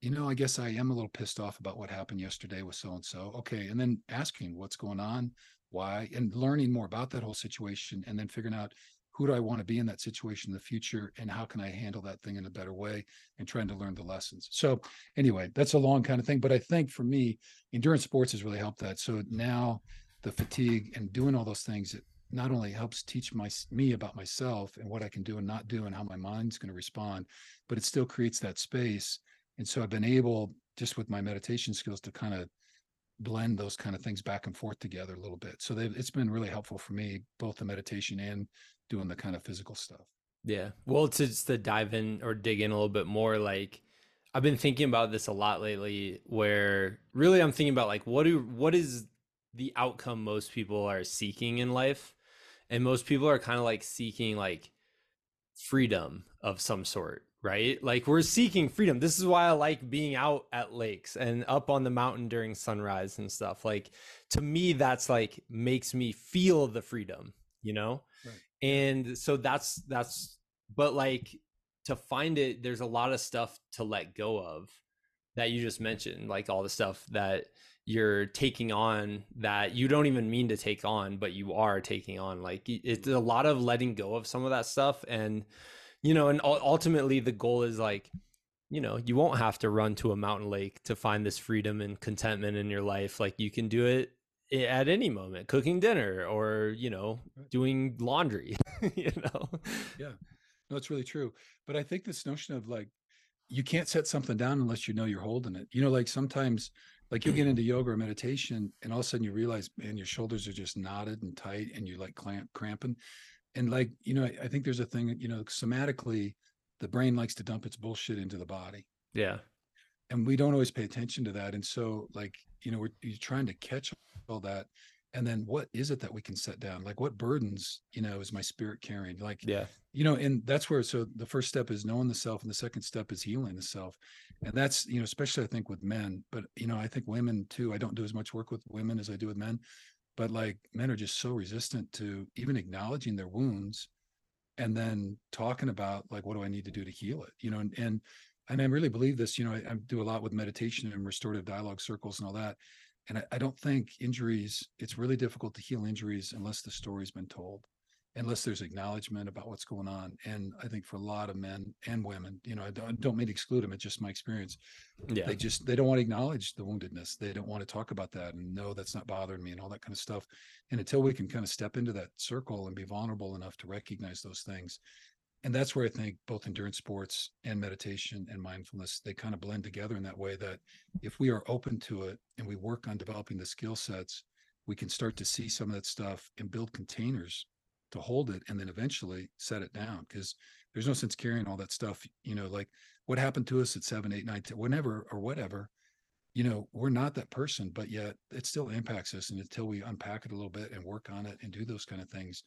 You know, I guess I am a little pissed off about what happened yesterday with so and so. Okay. And then asking what's going on, why, and learning more about that whole situation, and then figuring out who do I want to be in that situation in the future and how can I handle that thing in a better way and trying to learn the lessons. So, anyway, that's a long kind of thing. But I think for me, endurance sports has really helped that. So now the fatigue and doing all those things, it not only helps teach my me about myself and what I can do and not do and how my mind's going to respond, but it still creates that space. And so I've been able, just with my meditation skills, to kind of blend those kind of things back and forth together a little bit. So it's been really helpful for me, both the meditation and doing the kind of physical stuff. Yeah. Well, to just to dive in or dig in a little bit more, like I've been thinking about this a lot lately where really I'm thinking about like what do what is the outcome most people are seeking in life? And most people are kind of like seeking like freedom of some sort, right? Like we're seeking freedom. This is why I like being out at lakes and up on the mountain during sunrise and stuff. Like to me that's like makes me feel the freedom, you know? Right. And so that's that's but like to find it there's a lot of stuff to let go of that you just mentioned like all the stuff that you're taking on that you don't even mean to take on but you are taking on like it's mm-hmm. a lot of letting go of some of that stuff and you know and ultimately the goal is like you know you won't have to run to a mountain lake to find this freedom and contentment in your life like you can do it at any moment cooking dinner or you know doing laundry you know yeah no, it's really true. But I think this notion of like, you can't set something down unless you know you're holding it. You know, like sometimes, like you'll get into yoga or meditation, and all of a sudden you realize, man, your shoulders are just knotted and tight, and you're like clamp, cramping. And like, you know, I, I think there's a thing, you know, somatically, the brain likes to dump its bullshit into the body. Yeah. And we don't always pay attention to that. And so, like, you know, we're you're trying to catch all that. And then what is it that we can set down? Like what burdens you know is my spirit carrying? Like yeah. you know and that's where so the first step is knowing the self and the second step is healing the self. And that's you know especially i think with men. But you know i think women too i don't do as much work with women as i do with men but like men are just so resistant to even acknowledging their wounds and then talking about like what do i need to do to heal it you know and and and i really believe this you know I, I do a lot with meditation and restorative dialogue circles and all that and I, I, don't think injuries it's really difficult to heal injuries unless the story's been told unless there's acknowledgement about what's going on and i think for a lot of men and women you know i don't, don't mean to exclude them it's just my experience yeah. they just they don't want to acknowledge the woundedness they don't want to talk about that and no that's not bothering me and all that kind of stuff and until we can kind of step into that circle and be vulnerable enough to recognize those things and that's where I think both endurance sports and meditation and mindfulness they kind of blend together in that way that if we are open to it and we work on developing the skill sets, we can start to see some of that stuff and build containers to hold it and then eventually set it down because there's no sense carrying all that stuff you know like what happened to us at seven eight nine ten whenever or whatever you know we're not that person but yet it still impacts us and until we unpack it a little bit and work on it and do those kind of things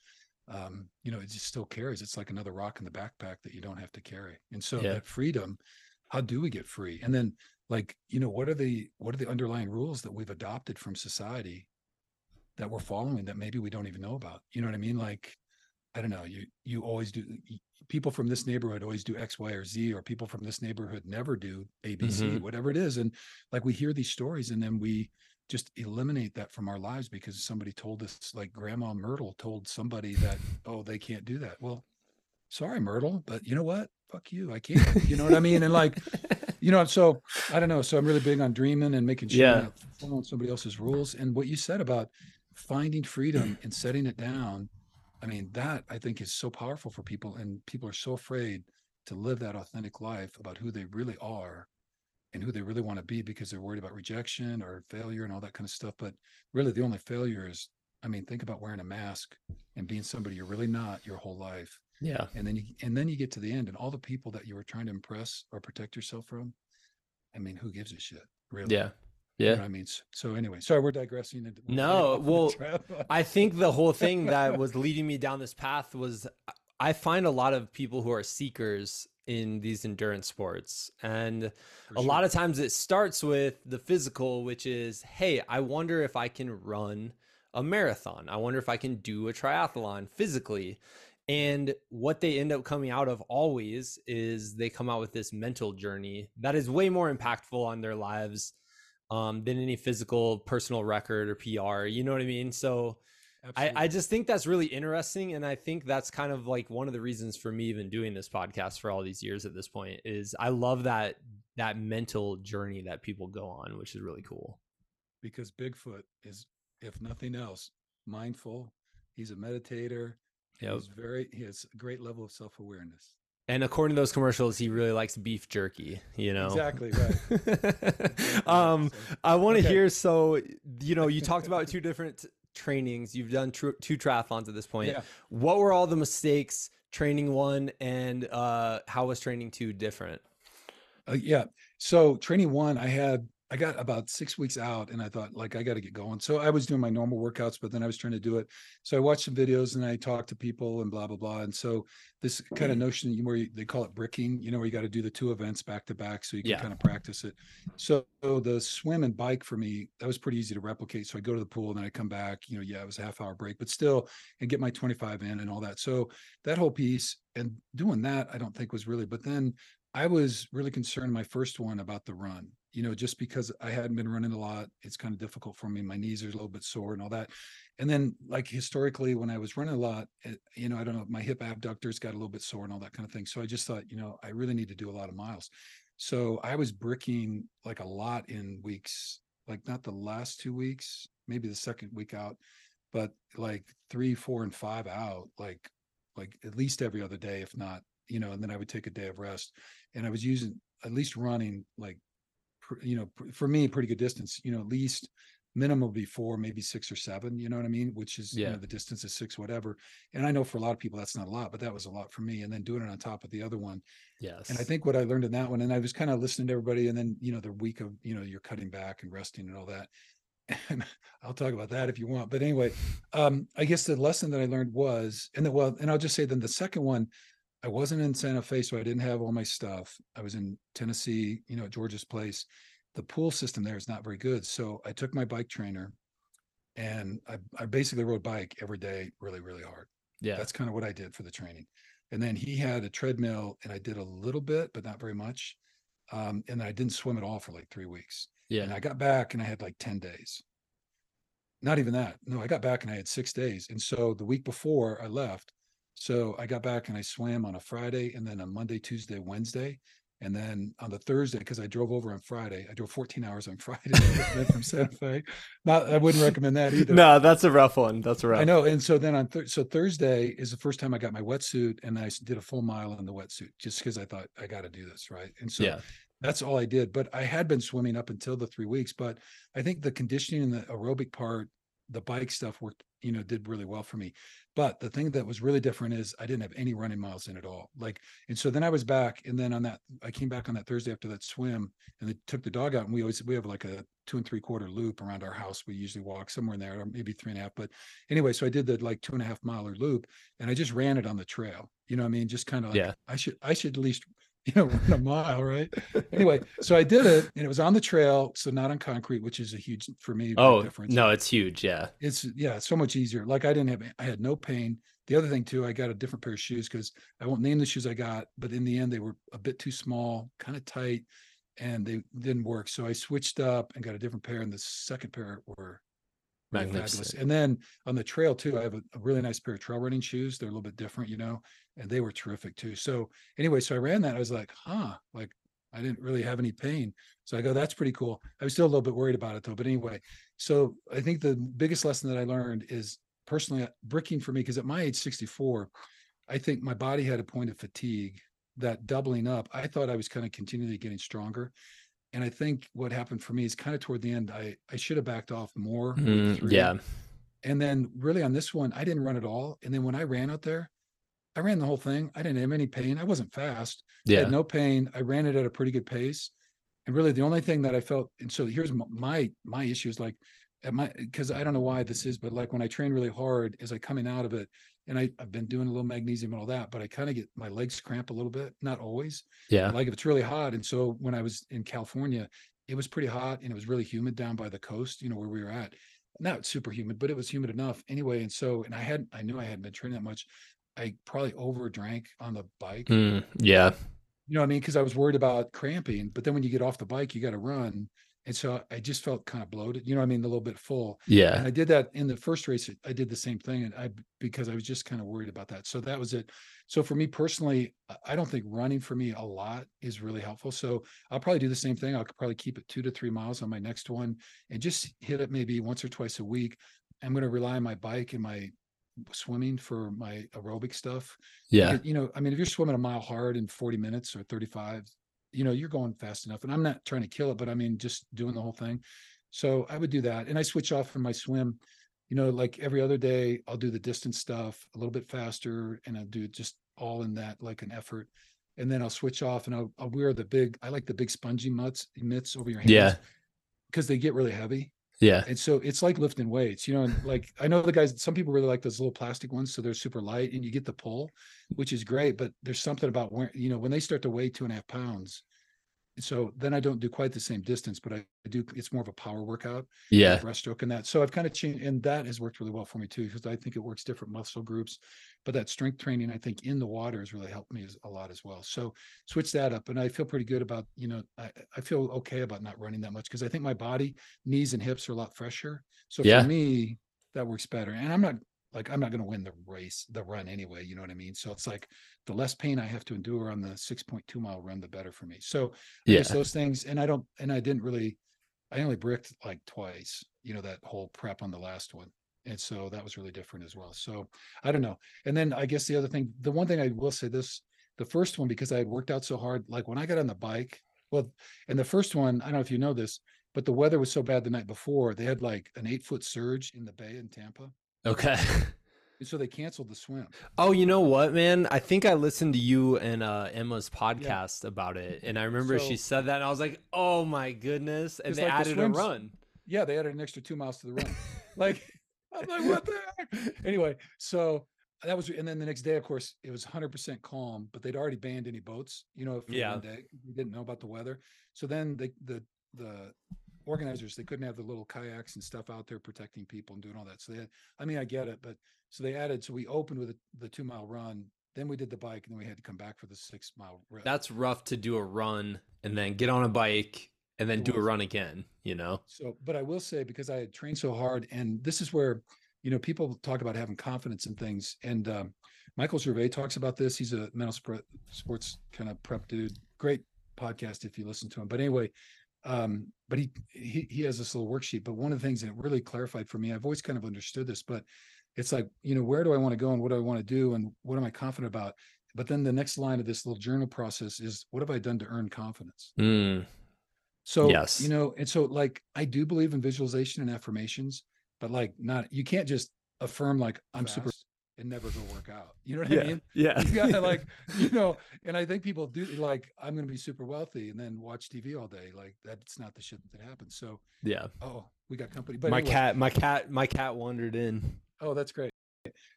um, you know, it just still carries. It's like another rock in the backpack that you don't have to carry. And so yeah. that freedom, how do we get free? And then like, you know, what are the what are the underlying rules that we've adopted from society that we're following that maybe we don't even know about? You know what I mean? Like, I don't know, you you always do people from this neighborhood always do X, Y, or Z, or people from this neighborhood never do ABC, mm-hmm. whatever it is. And like we hear these stories and then we just eliminate that from our lives because somebody told us like grandma myrtle told somebody that oh they can't do that well sorry myrtle but you know what fuck you i can't you know what i mean and like you know so i don't know so i'm really big on dreaming and making sure yeah. following somebody else's rules and what you said about finding freedom and setting it down i mean that i think is so powerful for people and people are so afraid to live that authentic life about who they really are and who they really want to be because they're worried about rejection or failure and all that kind of stuff. But really, the only failure is, I mean, think about wearing a mask and being somebody you're really not your whole life. Yeah. And then you and then you get to the end, and all the people that you were trying to impress or protect yourself from. I mean, who gives a shit? Really? Yeah. Yeah. You know I mean, so anyway, sorry, we're digressing. Into, no, well, I think the whole thing that was leading me down this path was I find a lot of people who are seekers in these endurance sports. And For a sure. lot of times it starts with the physical, which is, hey, I wonder if I can run a marathon. I wonder if I can do a triathlon physically. And what they end up coming out of always is they come out with this mental journey that is way more impactful on their lives um, than any physical personal record or PR. You know what I mean? So I, I just think that's really interesting. And I think that's kind of like one of the reasons for me even doing this podcast for all these years at this point is I love that that mental journey that people go on, which is really cool. Because Bigfoot is, if nothing else, mindful. He's a meditator. Yep. He's very he has a great level of self-awareness. And according to those commercials, he really likes beef jerky, you know. Exactly, right. um I want to Okay. hear so you know, you talked about two different trainings. You've done tr- two triathlons at this point. Yeah. What were all the mistakes training one and uh how was training two different? Uh, yeah. So training one, I had I got about six weeks out, and I thought like I got to get going. So I was doing my normal workouts, but then I was trying to do it. So I watched some videos and I talked to people and blah blah blah. And so this kind of mm-hmm. notion where you, they call it bricking, you know, where you got to do the two events back to back, so you can Yeah. kind of practice it. So, the swim and bike for me that was pretty easy to replicate. So I go to the pool and then I come back. You know, yeah, it was a half hour break, but still, and get my 25 in and all that. So that whole piece and doing that, I don't think was really. But then I was really concerned my first one about the run, you know, just because I hadn't been running a lot. It's kind of difficult for me. My knees are a little bit sore and all that. And then, like historically, when I was running a lot, it, you know, I don't know, my hip abductors got a little bit sore and all that kind of thing. So I just thought, you know, I really need to do a lot of miles. So I was bricking like a lot in weeks, like not the last two weeks, maybe the second week out, but like three, four, and five out, like like at least every other day, if not, you know, and then I would take a day of rest. And I was using at least running like, you know, for me, pretty good distance, you know, at least minimum would be four, maybe six or seven, you know what I mean? Which is, you know, the distance is six, whatever. And I know for a lot of people that's not a lot, but that was a lot for me. And then doing it on top of the other one. Yes. And I think what I learned in that one, and I was kind of listening to everybody, and then you know the week of you know you're cutting back and resting and all that. And I'll talk about that if you want. But anyway, um, I guess the lesson that I learned was, and then well, and I'll just say then the second one, I wasn't in Santa Fe, so I didn't have all my stuff. I was in Tennessee, you know, at George's place. The pool system there is not very good, so I took my bike trainer, and I, I basically rode bike every day, really, really hard. yeah. That's kind of what I did for the training. And then he had a treadmill and I did a little bit, but not very much. Um, and then I didn't swim at all for like three weeks. Yeah. And. I got back and I had like 10 days. Not even that. No, I got back and I had six days. And so the week before I left, so I got back and I swam on a Friday and then a Monday, Tuesday, Wednesday. And then on the Thursday, because I drove over on Friday, I drove 14 hours on Friday from Santa Fe. Not, I wouldn't recommend that either. No, that's a rough one. That's a rough. I know. And so then on thir- so Thursday is the first time I got my wetsuit and I did a full mile in the wetsuit just because I thought I got to do this. Right. And so Yeah. that's all I did. But I had been swimming up until the three weeks. But I think the conditioning and the aerobic part, the bike stuff worked, you know, did really well for me. But the thing that was really different is I didn't have any running miles in at all. Like, and so then I was back, and then on that, I came back on that Thursday after that swim, and they took the dog out, and we always we have like a two and three quarter loop around our house. We usually walk somewhere in there, or maybe three and a half. But anyway, so I did the like two and a half miler loop, and I just ran it on the trail. You know, what I mean, just kind of like Yeah. I should I should at least you know run a mile, right? anyway, so I did it, and it was on the trail, so not on concrete, which is a huge for me. Oh difference no, it's huge. Yeah. it's yeah it's so much easier like i didn't have i had no pain the other thing too i got a different pair of shoes because i won't name the shoes i got but in the end they were a bit too small kind of tight and they didn't work so i switched up and got a different pair and the second pair were. Magnificent. and then on the trail too i have a, a really nice pair of trail running shoes they're a little bit different you know and they were terrific too so anyway so i ran that i was like huh like i didn't really have any pain so i go that's pretty cool i was still a little bit worried about it though but anyway so I think the biggest lesson that I learned is personally uh, bricking for me because at my age 64, I think my body had a point of fatigue that doubling up. I thought I was kind of continually getting stronger. And I think what happened for me is kind of toward the end, I, I should have backed off more. Mm, yeah. And then really on this one, I didn't run at all. And then when I ran out there, I ran the whole thing. I didn't have any pain. I wasn't fast. I Yeah. had no pain. I ran it at a pretty good pace. And really the only thing that I felt, and so here's my my issue is like at my because I don't know why this is, but like when I train really hard, as I coming out of it, and I, I've been doing a little magnesium and all that, but I kind of get my legs cramp a little bit, not always. Yeah. Like if it's really hot. And so when I was in California, it was pretty hot and it was really humid down by the coast, you know, where we were at. Not super humid, but it was humid enough anyway. And so, and I had, I knew I hadn't been training that much. I probably overdrank on the bike. Mm, yeah. You know what I mean? Because I was worried about cramping. But then when you get off the bike, you got to run. And so I just felt kind of bloated, you know what I mean? A little bit full. Yeah. And. I did that in the first race. I did the same thing. And I, because I was just kind of worried about that. So that was it. So for me personally, I- I don't think running for me a lot is really helpful. So I'll probably do the same thing. I'll probably keep it two to three miles on my next one and just hit it maybe once or twice a week. I'm going to rely on my bike and my swimming for my aerobic stuff. Yeah. You know, I mean, if you're swimming a mile hard in 40 minutes or 35, you know, you're going fast enough. And I'm not trying to kill it, but I mean, just doing the whole thing. So I would do that. And I switch off from my swim. You know, like every other day, I'll do the distance stuff a little bit faster and I'll do just all in that like an effort. And then I'll switch off and I'll, I'll wear the big, I like the big spongy mutts, mitts over your hands. Yeah. Because they get really heavy. Yeah. And so it's like lifting weights, you know, and like I know the guys, some people really like those little plastic ones. So they're super light and you get the pull, which is great. But there's something about where, you know, when they start to weigh two and a half pounds, so then I don't do quite the same distance, but I do, it's more of a power workout, Yeah. breaststroke and that. So I've kind of changed, and that has worked really well for me too, because I think it works different muscle groups. But that strength training, I think in the water has really helped me a lot as well. So switch that up. And I feel pretty good about, you know, I, I feel okay about not running that much because I think my body, knees and hips are a lot fresher. So Yeah. for me, that works better. And I'm not like, I'm not going to win the race, the run anyway. You know what I mean? So it's like the less pain I have to endure on the 6.2 mile run, the better for me. So Yeah. those things, and I don't, and I didn't really, I only bricked like twice, you know, that whole prep on the last one. And so that was really different as well. So I don't know. And then I guess the other thing, the one thing I will say this, the first one, because I had worked out so hard, like when I got on the bike, well, and the first one, I don't know if you know this, but the weather was so bad the night before, they had like an eight foot surge in the bay in Tampa. Okay. And so they canceled the swim. Oh, you know what, man? I think I listened to you and uh, Emma's podcast about it, and I remember she said that, and I was like, "Oh my goodness!" And they like the added a run. Yeah, they added an extra two miles to the run. like, I'm like, what the heck? Anyway, so that was, and then the next day, of course, it was 100% calm, but they'd already banned any boats, you know, for Yeah. one day. We didn't know about the weather. So then the, the, the organizers, they couldn't have the little kayaks and stuff out there protecting people and doing all that. So they had, I mean, I get it, but so they added, so we opened with the, the two mile run, then we did the bike, and then we had to come back for the six mile. run. That's rough to do a run and then get on a bike and then do a run again. You know? So, but I will say because I had trained so hard, and this is where you know people talk about having confidence in things. And um, Michael Gervais talks about this. He's a mental sport, sports kind of prep dude. Great podcast if you listen to him. But anyway, um, but he, he he has this little worksheet. But one of the things that really clarified for me, I've always kind of understood this, but it's like you know where do I want to go and what do I want to do and what am I confident about. But then the next line of this little journal process is what have I done to earn confidence? Mm, So, Yes. you know, and so like I do believe in visualization and affirmations, but like not you can't just affirm like I'm super fast and never go work out. You know what I mean? yeah. You gotta like, you know, and I think people do like I'm gonna be super wealthy and then watch TV all day. Like that's not the shit that happens. So yeah. oh, we got company. But my anyway, cat, my cat, my cat wandered in. Oh, that's great.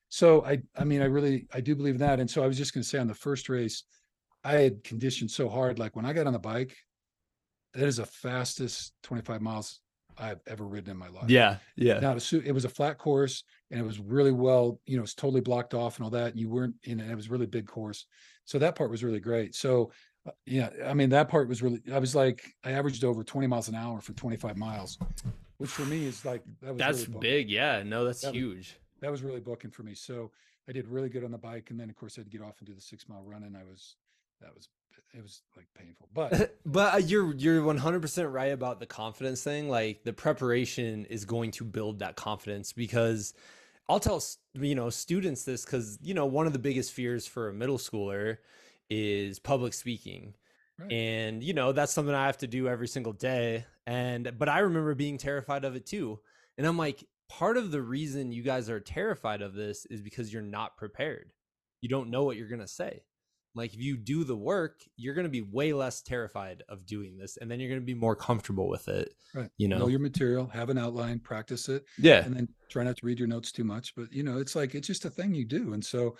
So I I mean I really I do believe in that. And so I was just gonna say on the first race, I had conditioned so hard. Like when I got on the bike, that is the fastest 25 miles I've ever ridden in my life. Yeah. Yeah. Now, it was a flat course and it was really well, you know, it's totally blocked off and all that. And you weren't in it. It was a really big course. So that part was really great. So, uh, yeah, I mean, that part was really, I was like, I averaged over 20 miles an hour for 25 miles, which for me is like, that was That's really big. Yeah. No, that's That was- huge. That was really booking for me. So I did really good on the bike. And then, of course, I had to get off and do the six mile run. And I was, that was, it was like painful. But but uh, you're you're 100% right about the confidence thing like the preparation is going to build that confidence because I'll tell you know students this cuz you know one of the biggest fears for a middle schooler is public speaking Right. and you know that's something I have to do every single day and but I remember being terrified of it too and I'm like part of the reason you guys are terrified of this is because you're not prepared you don't know what you're going to say like if you do the work you're going to be way less terrified of doing this and then you're going to be more comfortable with it right. you know know your material, have an outline, practice it. yeah and then try not to read your notes too much but you know it's like it's just a thing you do and so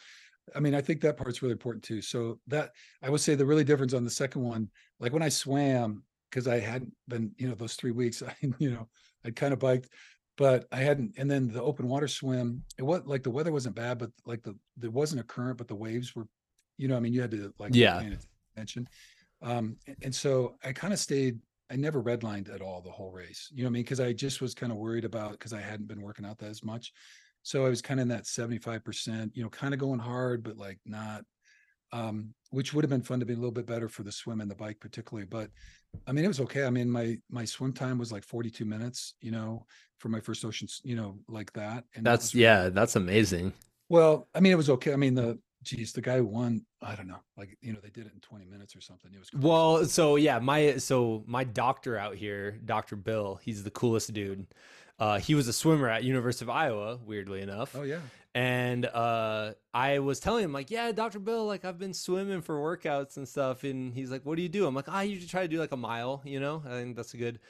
i mean i think that part's really important too so that i would say the really difference on the second one like when i swam because i hadn't been you know those three weeks i you know i kind of biked but i hadn't and then the open water swim it was like the weather wasn't bad but like the there wasn't a current but the waves were you know i mean you had to like Yeah. paying attention um and so i kind of stayed I never redlined at all the whole race. You know what I mean? Because I just was kind of worried about because I hadn't been working out that as much. So I was kind of in that 75%, you know, kind of going hard, but like not um, which would have been fun to be a little bit better for the swim and the bike particularly. But I mean, it was okay. I mean, my my swim time was like 42 minutes, you know, for my first ocean, you know, like that. And that that's was really- yeah that's amazing Well, I mean, it was okay. I mean, the geez, the guy won. I don't know, like you know, they did it in 20 minutes or something. It was crazy. Well, so yeah, my so my doctor out here, Dr. Bill, he's the coolest dude. Uh, he was a swimmer at University of Iowa, weirdly enough. oh yeah, And uh, I was telling him like, yeah, Dr. Bill, like I've been swimming for workouts and stuff. And he's like, what do you do? I'm like, I usually try to do like a mile, you know. I think that's a good.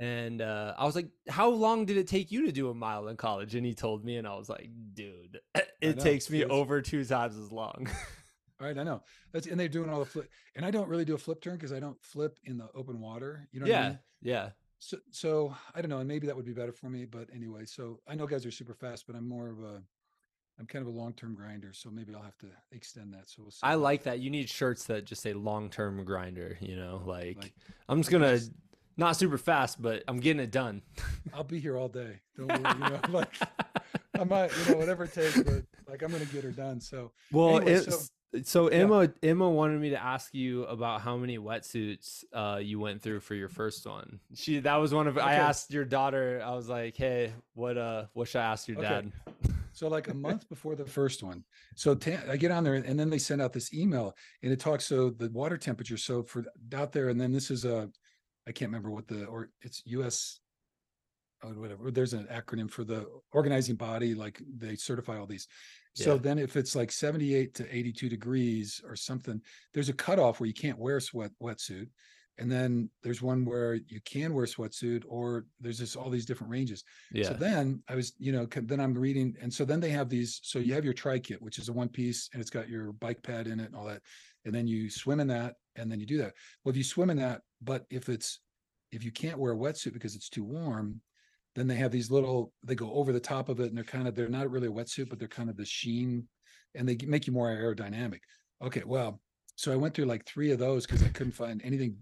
And uh, I was like, how long did it take you to do a mile in college? And he told me, and I was like, dude, it takes me it's- over two times as long. All right, I know. That's and they're doing all the flip, and I don't really do a flip turn because I don't flip in the open water. You know? What I yeah, mean? yeah. So, so I don't know, and maybe that would be better for me. But anyway, so I know guys are super fast, but I'm more of a, I'm kind of a long term grinder. So maybe I'll have to extend that. So we'll see. I like that. You need shirts that just say long term grinder, you know, like, Like, I'm just gonna not super fast, but I'm getting it done. I'll be here all day. Don't worry, you know, like I might, you know, whatever it takes, but like I'm gonna get her done. So Well, Anyway, it's so, yeah. Emma Emma wanted me to ask you about how many wetsuits uh, you went through for your first one. She that was one of I asked your daughter. I was like, hey, what uh, what should I ask your Okay. dad? So like a month before the first one. So ta- I get on there and then they send out this email and it talks so the water temperature. So for out there, and then this is a, I can't remember what the or it's U.S. Oh, whatever. There's an acronym for the organizing body. Like they certify all these. So Yeah. then if it's like 78 to 82 degrees or something, there's a cutoff where you can't wear a sweat wetsuit. And then there's one where you can wear a sweatsuit, or there's just all these different ranges. Yeah, So then I was, you know, then I'm reading, and so then they have these. So you have your tri kit, which is a one piece, and it's got your bike pad in it and all that. And then you swim in that, and then you do that. Well, if you swim in that, but if it's if you can't wear a wetsuit because it's too warm, then they have these little. They go over the top of it, and they're kind of they're not really a wetsuit, but they're kind of the sheen, and they make you more aerodynamic. Okay, well, so I went through like three of those because I couldn't find anything.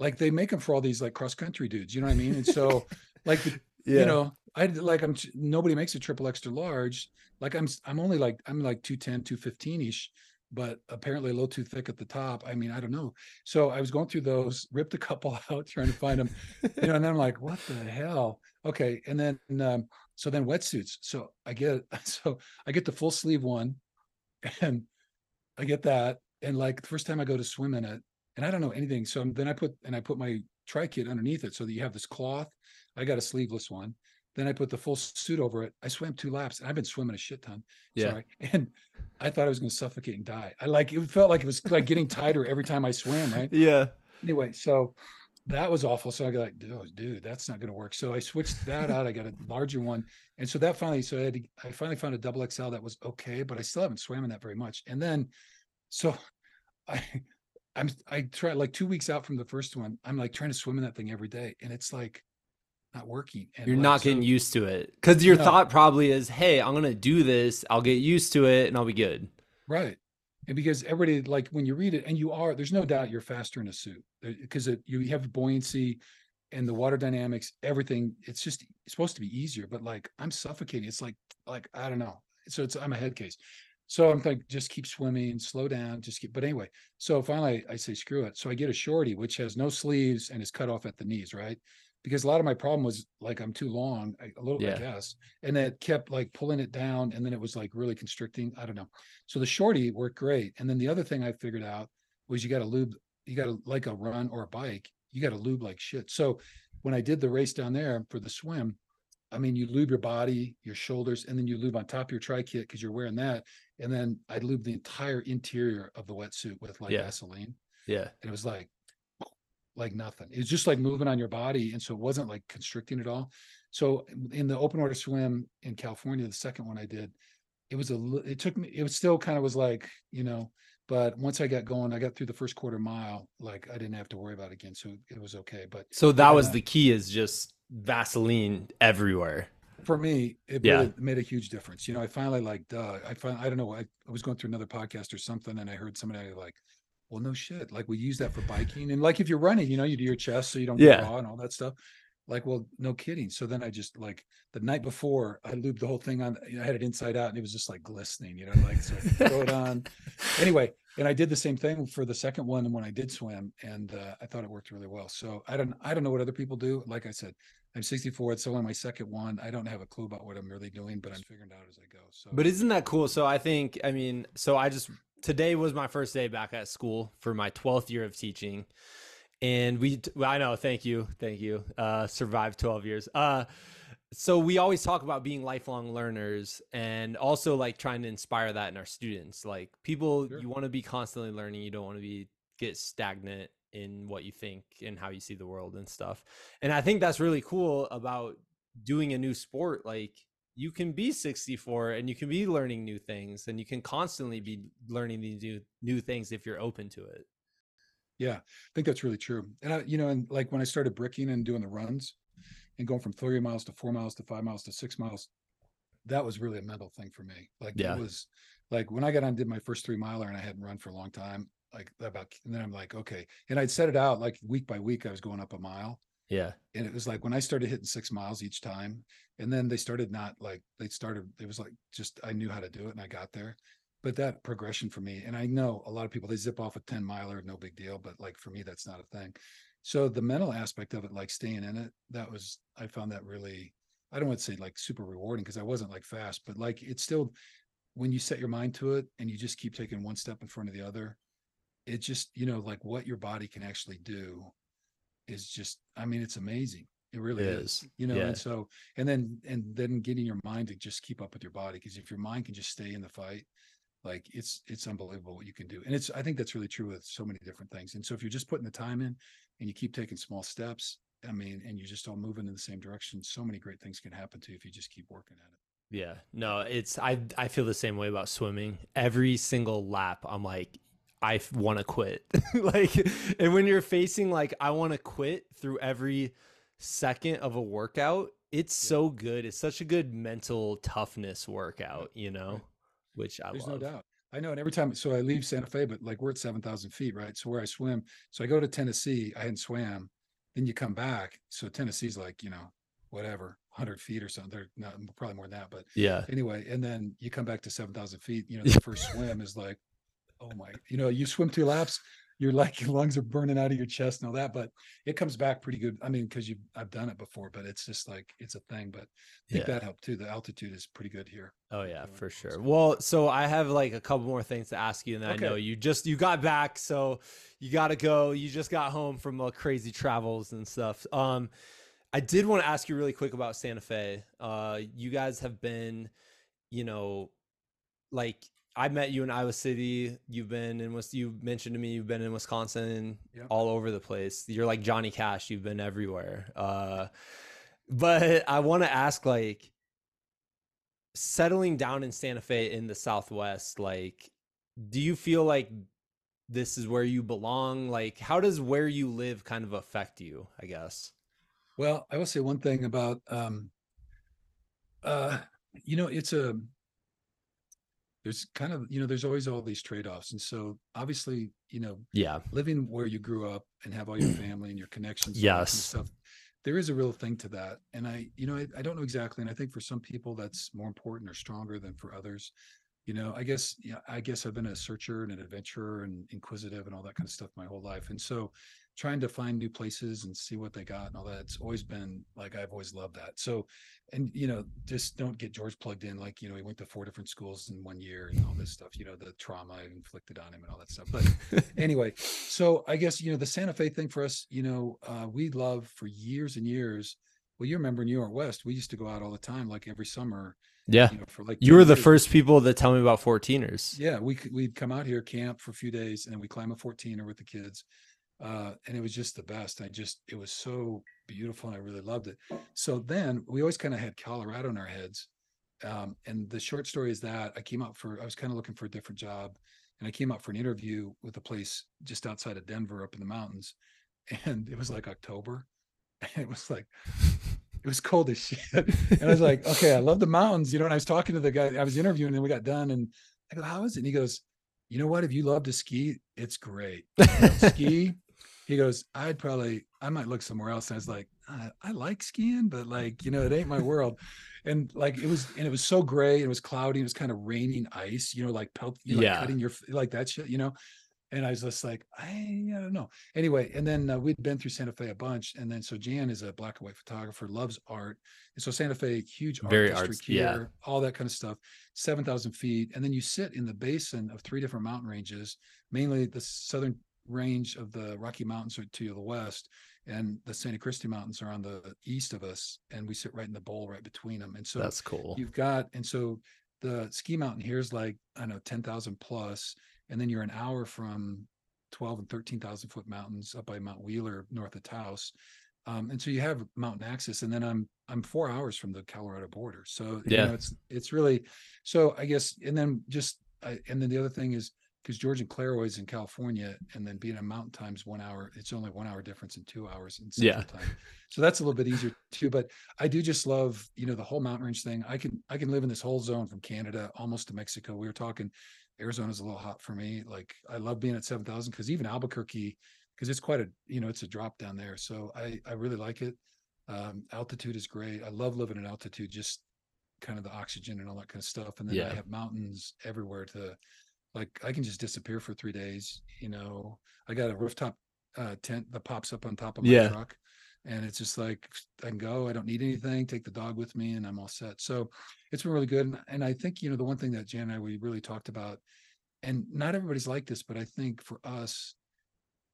Like they make them for all these like cross country dudes, you know what I mean? And so, like the you know i like i'm nobody makes a triple extra large like i'm i'm only like i'm like 210 215 ish but apparently a little too thick at the top i mean i don't know so i was going through those ripped a couple out trying to find them you know and then i'm like what the hell okay and then um so then wetsuits so i get so i get the full sleeve one and i get that and like the first time i go to swim in it and i don't know anything so then i put and i put my tri kit underneath it so that you have this cloth I got a sleeveless one. Then I put the full suit over it. I swam two laps. And I've been swimming a shit ton. Yeah. Sorry. And I thought I was going to suffocate and die. I like it felt like it was like getting tighter every time I swam, right? yeah. Anyway, so that was awful. So I got like, dude, dude, that's not going to work. So I switched that out. I got a larger one. And so that finally, so I had to, I finally found a double XL that was okay, but I still haven't swam in that very much. And then, so I, I'm, I tried like two weeks out from the first one. I'm like trying to swim in that thing every day. And it's like, not working. You're not getting so- used to it because your No. thought probably is, hey, I'm gonna do this. I'll get used to it and I'll be good. Right. And because everybody, like when you read it, and you are, there's no doubt you're faster in a suit uh, because you have buoyancy and the water dynamics, everything. It's just it's supposed to be easier, but like I'm suffocating. It's like, like, I don't know. So it's, I'm a head case. So I'm like, just keep swimming, slow down, just keep, but anyway. So finally I say, screw it. So I get a shorty, which has no sleeves and is cut off at the knees, right? Because a lot of my problem was like I'm too long, a little, Yeah. I guess. And it kept like pulling it down and then it was like really constricting. I don't know. So the shorty worked great. And then the other thing I figured out was you got to lube, you got to like a run or a bike, you got to lube like shit. So when I did the race down there for the swim, I mean, you lube your body, your shoulders, and then you lube on top of your tri kit because you're wearing that. And then I lube the entire interior of the wetsuit with like Yeah. Vaseline. Yeah. And it was like, like nothing. It was just like moving on your body. And so it wasn't like constricting at all. So in the open water swim in California, the second one I did, it was a, it took me, it was still kind of was like, you know, but once I got going, I got through the first quarter mile, like I didn't have to worry about it again. So it was okay. But So that was the key is just Vaseline everywhere. for me, it Yeah. really made a huge difference. You know, I finally like, duh, I find, I don't know, I, I was going through another podcast or something and I heard somebody like, well, no shit. Like we use that for biking. And like if you're running, you know, you do your chest so you don't Yeah. get raw and all that stuff. like, well, no kidding. So then I just like the night before I lubed the whole thing on. I had it inside out and it was just like glistening, you know, like so I throw it on. Anyway, and I did the same thing for the second one when I did swim, and uh, I thought it worked really well. So I don't I don't know what other people do. Like I said, I'm 64. It's only my second one. I don't have a clue about what I'm really doing, but I'm figuring it out as I go. So, but isn't that cool? So I think I mean, so I just today was my first day back at school for my 12th year of teaching. And we well, i know thank you thank you. Uh survived 12 years. Uh so we always talk about being lifelong learners and also like trying to inspire that in our students. Like people sure. you want to be constantly learning. You don't want to be get stagnant in what you think and how you see the world and stuff. And i think that's really cool about doing a new sport like you can be 64 and you can be learning new things and you can constantly be learning these new new things if you're open to it yeah, I think that's really true. And I, you know, and like when I started bricking and doing the runs and going from 30 miles to four miles to five miles to six miles, that was really a mental thing for me. Like yeah. it was like when I got on did my first three miler and I hadn't run for a long time, like about and then I'm like, okay. And I'd set it out like week by week, I was going up a mile. Yeah. And it was like when I started hitting six miles each time, and then they started not like they started, it was like just I knew how to do it and I got there but that progression for me, and I know a lot of people they zip off a 10 miler, no big deal, but like for me, that's not a thing. So the mental aspect of it, like staying in it, that was I found that really, I don't want to say like super rewarding because I wasn't like fast, but like it's still when you set your mind to it and you just keep taking one step in front of the other, it just, you know, like what your body can actually do is just, I mean, it's amazing. It really it is. is. You know, yeah. and so and then and then getting your mind to just keep up with your body. Because if your mind can just stay in the fight, like it's it's unbelievable what you can do and it's i think that's really true with so many different things and so if you're just putting the time in and you keep taking small steps i mean and you're just all moving in the same direction so many great things can happen to you if you just keep working at it yeah no it's i i feel the same way about swimming every single lap i'm like i want to quit like and when you're facing like i want to quit through every second of a workout it's yeah. so good it's such a good mental toughness workout you know which I There's love. no doubt. I know. And every time, so I leave Santa Fe, but like we're at 7,000 feet, right? So where I swim, so I go to Tennessee, I hadn't swam, then you come back. So Tennessee's like, you know, whatever, 100 feet or something. They're not probably more than that, but yeah. Anyway, and then you come back to 7,000 feet, you know, the first swim is like, oh my, you know, you swim two laps, your like your lungs are burning out of your chest and all that, but it comes back pretty good. I mean, because you I've done it before, but it's just like it's a thing. But I think yeah. that helped too. The altitude is pretty good here. Oh yeah, for sure. Well, so I have like a couple more things to ask you, and okay. I know you just you got back, so you got to go. You just got home from uh, crazy travels and stuff. Um, I did want to ask you really quick about Santa Fe. Uh, you guys have been, you know, like I met you in Iowa City. You've been in was you mentioned to me you've been in Wisconsin, yep. all over the place. You're like Johnny Cash. You've been everywhere. Uh, but I want to ask, like, settling down in Santa Fe in the Southwest, like, do you feel like this is where you belong? Like, how does where you live kind of affect you? I guess. Well, I will say one thing about, um, uh, you know, it's a there's kind of you know there's always all these trade-offs and so obviously you know yeah. living where you grew up and have all your family and your connections yes. stuff there is a real thing to that and i you know I, I don't know exactly and i think for some people that's more important or stronger than for others you know i guess yeah i guess i've been a searcher and an adventurer and inquisitive and all that kind of stuff my whole life and so trying to find new places and see what they got and all that. It's always been like I've always loved that. So, and you know, just don't get George plugged in like you know he went to four different schools in one year and all this stuff. You know, the trauma inflicted on him and all that stuff. But anyway, so I guess you know the Santa Fe thing for us. You know, uh, we love for years and years. Well, you remember New York West? We used to go out all the time, like every summer. Yeah, you know, for like you were the years. first people that tell me about 14ers. Yeah, we we'd come out here, camp for a few days, and then we climb a 14er with the kids uh, and it was just the best. I just it was so beautiful, and I really loved it. So then we always kind of had Colorado in our heads. Um, and the short story is that I came out for I was kind of looking for a different job, and I came out for an interview with a place just outside of Denver, up in the mountains, and it was like October, and it was like it was cold as shit. And I was like, okay, I love the mountains, you know. And I was talking to the guy I was interviewing, and we got done, and I go, how is it? And he goes, you know what? If you love to ski, it's great. ski, he goes, I'd probably, I might look somewhere else. And I was like, I, I like skiing, but like, you know, it ain't my world. And like it was, and it was so gray, and it was cloudy, it was kind of raining ice, you know, like pelt, you know, like Yeah. cutting your like that shit, you know. And I was just like, I, I don't know. Anyway, and then uh, we'd been through Santa Fe a bunch, and then so Jan is a black and white photographer, loves art, and so Santa Fe, huge art Very district arts- here, yeah. all that kind of stuff, seven thousand feet, and then you sit in the basin of three different mountain ranges, mainly the southern range of the Rocky Mountains are to the west, and the Sangre de Cristo Mountains are on the east of us, and we sit right in the bowl right between them. And so That's cool. you've got, and so the ski mountain here is like I don't know ten thousand plus, and then you're an hour from twelve and thirteen thousand foot mountains up by Mount Wheeler north of Taos. Um, and so you have mountain access, and then I'm I'm four hours from the Colorado border, so you Yeah. know, it's it's really so I guess, and then just I, and then the other thing is because George and Claroy is in California, and then being a mountain times one hour, it's only one hour difference in two hours in Yeah. Central time. So that's a little bit easier too. But I do just love, you know, the whole mountain range thing. I can I can live in this whole zone from Canada almost to Mexico. We were talking Arizona's a little hot for me. Like I love being at seven thousand because even Albuquerque, because it's quite a you know, it's a drop down there. So I I really like it. Um, altitude is great. I love living at altitude, just kind of the oxygen and all that kind of stuff. And then Yeah. I have mountains everywhere to like I can just disappear for three days. You know, I got a rooftop uh tent that pops up on top of my Yeah. truck. And it's just like I can go. I don't need anything. Take the dog with me, and I'm all set. So it's been really good. And, and I think you know the one thing that Jan and I we really talked about, and not everybody's like this, but I think for us,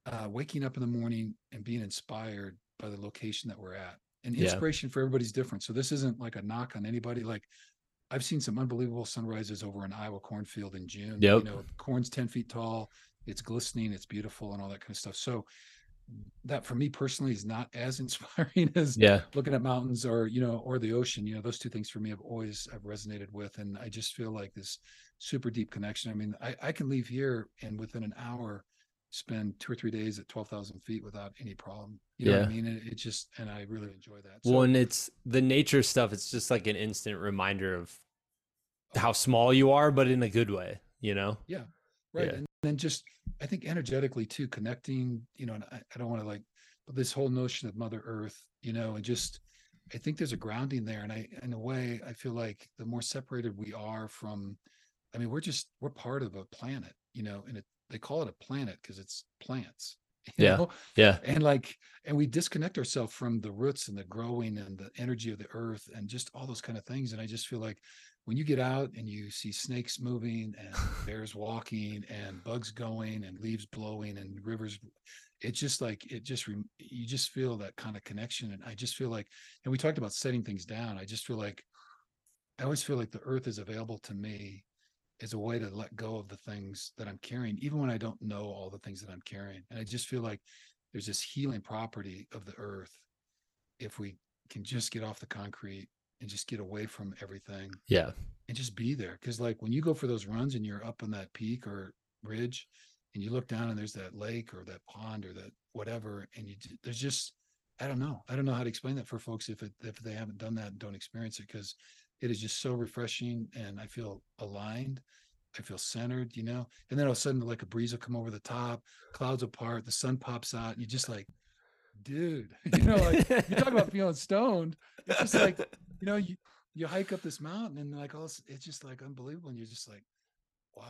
uh, waking up in the morning and being inspired by the location that we're at, and Yeah. inspiration for everybody's different. So this isn't like a knock on anybody. Like I've seen some unbelievable sunrises over an Iowa cornfield in June. Yep. You know, corn's 10 feet tall, it's glistening, it's beautiful, and all that kind of stuff. So that for me personally is not as inspiring as Yeah. looking at mountains or you know or the ocean you know those two things for me have always have resonated with and i just feel like this super deep connection i mean i, I can leave here and within an hour spend two or three days at 12,000 feet without any problem you know what i mean it, it just and i really enjoy that Well, and it's the nature stuff. It's just like an instant reminder of oh. how small you are, but in a good way. You know? Yeah. Right Yeah. and then just i think energetically too connecting you know and i, I don't want to like but this whole notion of mother earth you know and just i think there's a grounding there and i in a way i feel like the more separated we are from i mean we're just we're part of a planet you know and it, they call it a planet because it's plants you Yeah. know? Yeah. and like and we disconnect ourselves from the roots and the growing and the energy of the earth and just all those kind of things and i just feel like when you get out and you see snakes moving and bears walking and bugs going and leaves blowing and rivers it's just like it just you just feel that kind of connection and i just feel like and we talked about setting things down i just feel like i always feel like the earth is available to me as a way to let go of the things that i'm carrying even when i don't know all the things that i'm carrying and i just feel like there's this healing property of the earth if we can just get off the concrete and just get away from everything Yeah. and just be there. Cause like when you go for those runs and you're up on that peak or ridge and you look down and there's that lake or that pond or that whatever, and you, there's just, I don't know. I don't know how to explain that for folks if it, if they haven't done that and don't experience it. Cause it is just so refreshing and I feel aligned. I feel centered, you know, and then all of a sudden like a breeze will come over the top, clouds apart, the sun pops out, and you're just like, dude, you know, like you talk about feeling stoned. It's just like, you know, you you hike up this mountain and like all this, it's just like unbelievable. And you're just like, wow,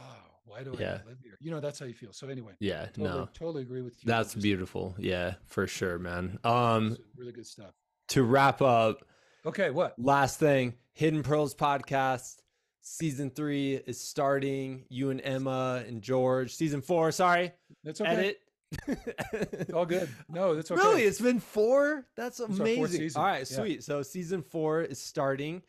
why do I Yeah. live here? You know, that's how you feel. So anyway, Yeah. totally, No. totally agree with you. That's beautiful. Yeah, for sure, man. Um, really good stuff. to wrap up, Okay, what? last thing, Hidden Pearls podcast, season three is starting. You and Emma and George, season four. Sorry, That's okay. edit. It's all good. No, that's okay. Really, it's been four. That's amazing. All right, Yeah. sweet. So season four is starting.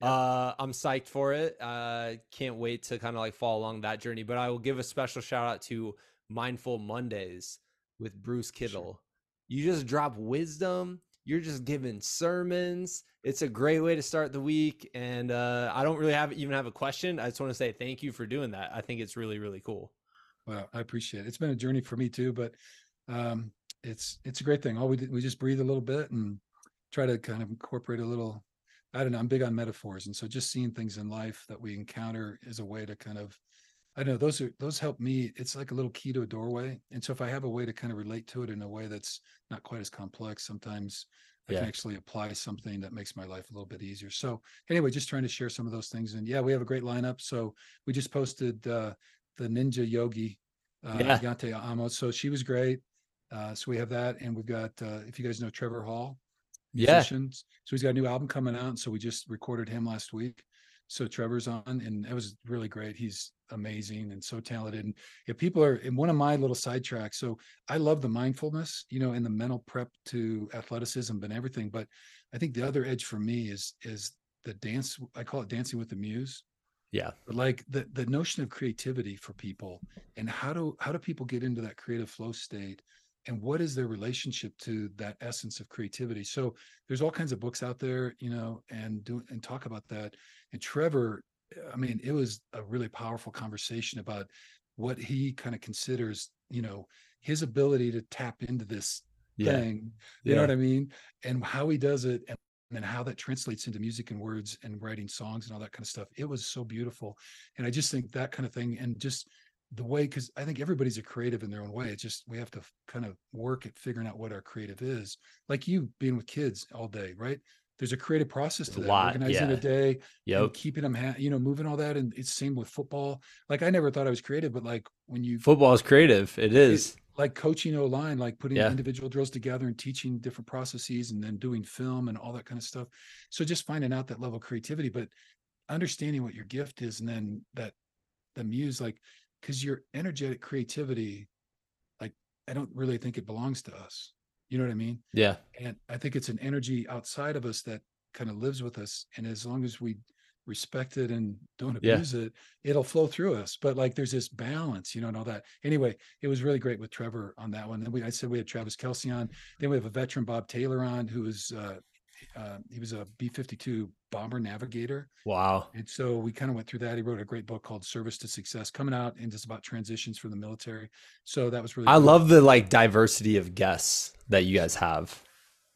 Yeah. Uh, I'm psyched for it. Uh, can't wait to kind of like follow along that journey. But I will give a special shout out to Mindful Mondays with Bruce Kittle. You just drop wisdom. You're just giving sermons. It's a great way to start the week. And uh, I don't really have even have a question. I just want to say thank you for doing that. I think it's really really cool. Well, I appreciate it. It's been a journey for me too, but um, it's it's a great thing. All we did, we just breathe a little bit and try to kind of incorporate a little. I don't know. I'm big on metaphors, and so just seeing things in life that we encounter is a way to kind of. I know those are those help me. It's like a little key to a doorway, and so if I have a way to kind of relate to it in a way that's not quite as complex, sometimes I Yeah. can actually apply something that makes my life a little bit easier. So anyway, just trying to share some of those things. And yeah, we have a great lineup. So we just posted uh, the Ninja Yogi, uh, Yeah. Yante Amos. So she was great. Uh, so we have that, and we've got uh, if you guys know Trevor Hall, Yeah. musicians. So he's got a new album coming out. And so we just recorded him last week. So Trevor's on, and it was really great. He's amazing and so talented. And if people are in one of my little sidetracks, so I love the mindfulness, you know, and the mental prep to athleticism and everything. But I think the other edge for me is is the dance. I call it dancing with the muse. Yeah. But like the the notion of creativity for people and how do how do people get into that creative flow state and what is their relationship to that essence of creativity? So there's all kinds of books out there you know and do and talk about that. And trevor i mean it was a really powerful conversation about what he kind of considers you know his ability to tap into this Yeah. thing you know what i mean? And how he does it and and how that translates into music and words and writing songs and all that kind of stuff. It was so beautiful. And i just think that kind of thing and just the way because i think everybody's a creative in their own way it's just we have to kind of work at figuring out what our creative is like you being with kids all day right there's a creative process to A that lot, organizing yeah. a day yeah keeping them ha- you know moving all that and it's same with football like i never thought i was creative but like when you Football is creative. It is. like coaching O line, like putting Yeah. individual drills together and teaching different processes and then doing film and all that kind of stuff. So just finding out that level of creativity, but understanding what your gift is and then that the muse, like, because your energetic creativity, like, I don't really think it belongs to us. You know what I mean? Yeah. And I think it's an energy outside of us that kind of lives with us. And as long as we respect it and don't Yeah. abuse it, it'll flow through us. But like there's this balance, you know, and all that. Anyway, it was really great with Trevor on that one. And we I said we had Travis Kelce on. Then we have a veteran Bob Taylor on, who is uh uh, he was a B 52 bomber navigator. Wow. And so we kind of went through that. He wrote a great book called Service to Success coming out and just about transitions from the military. So that was really I cool. love the like diversity of guests that you guys have.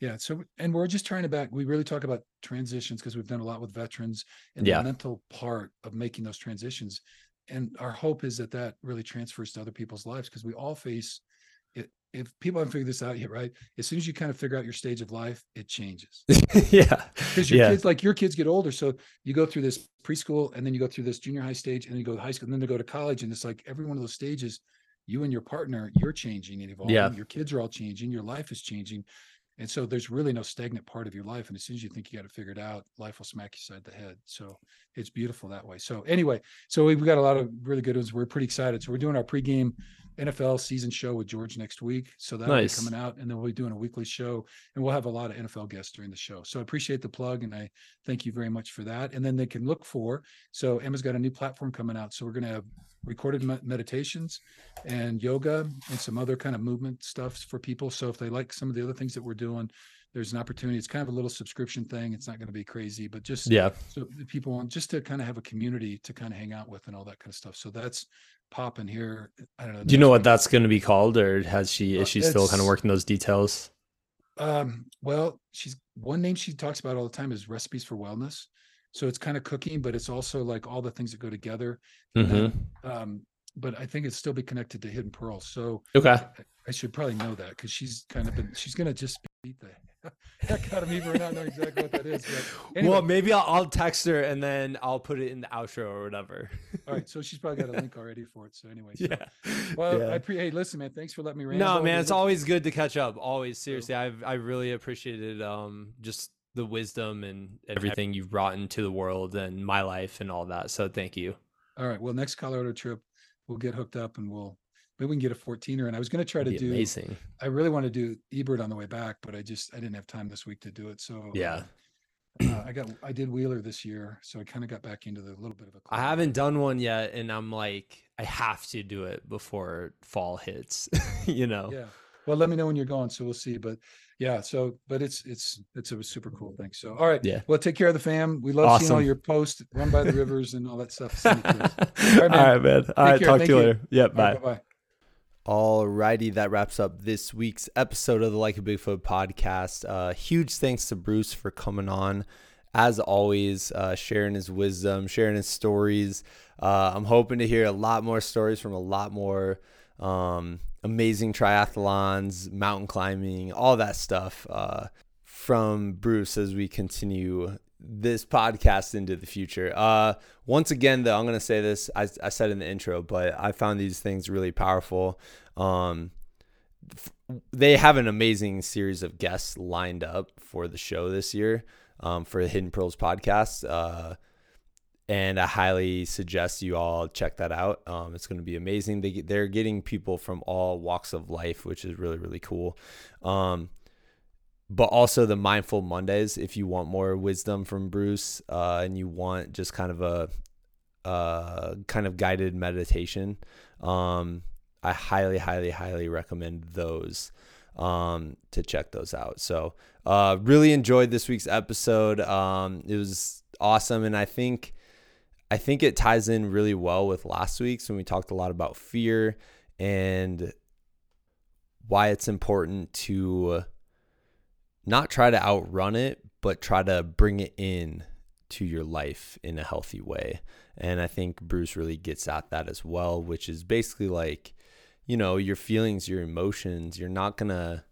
Yeah. So, and we're just trying to back, we really talk about transitions because we've done a lot with veterans and Yeah. the mental part of making those transitions. And our hope is that that really transfers to other people's lives because we all face. If people haven't figured this out yet, right? As soon as you kind of figure out your stage of life, it changes yeah. because your Yeah. kids, like your kids get older. So you go through this preschool and then you go through this junior high stage and then you go to high school and then they go to college. And it's like every one of those stages, you and your partner, you're changing and evolving. Yeah. Your kids are all changing. Your life is changing. And so there's really no stagnant part of your life. And as soon as you think you got to figure it out, life will smack you side the head. So it's beautiful that way. So anyway, so we've got a lot of really good ones. We're pretty excited. So we're doing our pregame NFL season show with George next week. So that'll Nice. be coming out. And then we'll be doing a weekly show and we'll have a lot of NFL guests during the show. So I appreciate the plug and I thank you very much for that. And then they can look for, so Emma's got a new platform coming out. So we're going to have recorded meditations and yoga and some other kind of movement stuff for people. So if they like some of the other things that we're doing, there's an opportunity. It's kind of a little subscription thing. It's not going to be crazy, but just Yeah. so people want just to kind of have a community to kind of hang out with and all that kind of stuff. So that's popping here. I don't know. Do you know what that's going to be called, or has she Uh, is she still kind of working those details? Um, well, she's one name she talks about all the time is recipes for wellness. So it's kind of cooking, but it's also like all the things that go together. And hmm then, um, but I think it's still be connected to Hidden Pearl. So Okay. I, I should probably know that because she's kind of been she's gonna just beat the heck out of me for not knowing exactly what that is. But anyway, Well, maybe I'll, I'll text her and then I'll put it in the outro or whatever. all right. So she's probably got a link already for it. So anyway, so, yeah. well, Yeah. I pre hey, listen, man, thanks for letting me ramble. No, man, it's always good to catch up. Always, seriously, I've I really appreciated um just the wisdom and everything you've brought into the world and my life and all that. So thank you. All right. Well, next Colorado trip, we'll get hooked up and we'll maybe we can get a 14er. And I was going to try to do. amazing. I really want to do Elbert on the way back, but I just I didn't have time this week to do it. So Yeah. uh, uh, I got I did Wheeler this year, so I kind of got back into the little bit of a. I haven't done one yet, and I'm like, I have to do it before fall hits. you know. Yeah. Well, let me know when you're going, so we'll see. But yeah, so but it's it's it's a super cool thing. So all right, Yeah. Well, take care of the fam. We love seeing all your posts, run by the rivers, and all that stuff. Send it to us. All right, man. right, man. All right, talk Thank to you later. Yep, bye. Bye bye. Alrighty, that wraps up this week's episode of the Like a Bigfoot podcast. Uh, huge thanks to Bruce for coming on. As always, uh, sharing his wisdom, sharing his stories. Uh, I'm hoping to hear a lot more stories from a lot more um, amazing triathlons, mountain climbing, all that stuff. Uh, from Bruce as we continue this podcast into the future. Uh, once again, though, I'm going to say this. I, I said in the intro, but I found these things really powerful. Um, f- they have an amazing series of guests lined up for the show this year um, for the Hidden Pearls podcast. Uh, and I highly suggest you all check that out. Um, it's going to be amazing. They they're getting people from all walks of life, which is really really cool. Um, but also the mindful Mondays. If you want more wisdom from Bruce uh, and you want just kind of a uh, kind of guided meditation, um, I highly highly highly recommend those um, to check those out. So uh, really enjoyed this week's episode. Um, it was awesome, and I think I think it ties in really well with last week's when we talked a lot about fear and why it's important to not try to outrun it, but try to bring it in to your life in a healthy way. And I think Bruce really gets at that as well, which is basically like, you know, your feelings, your emotions, you're not going to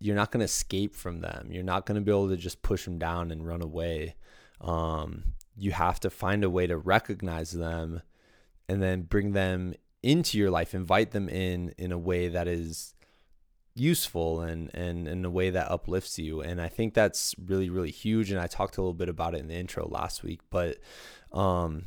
you're not going to escape from them. You're not going to be able to just push them down and run away. Um, you have to find a way to recognize them and then bring them into your life, invite them in in a way that is useful and and in a way that uplifts you. And I think that's really really huge. And I talked a little bit about it in the intro last week, but um,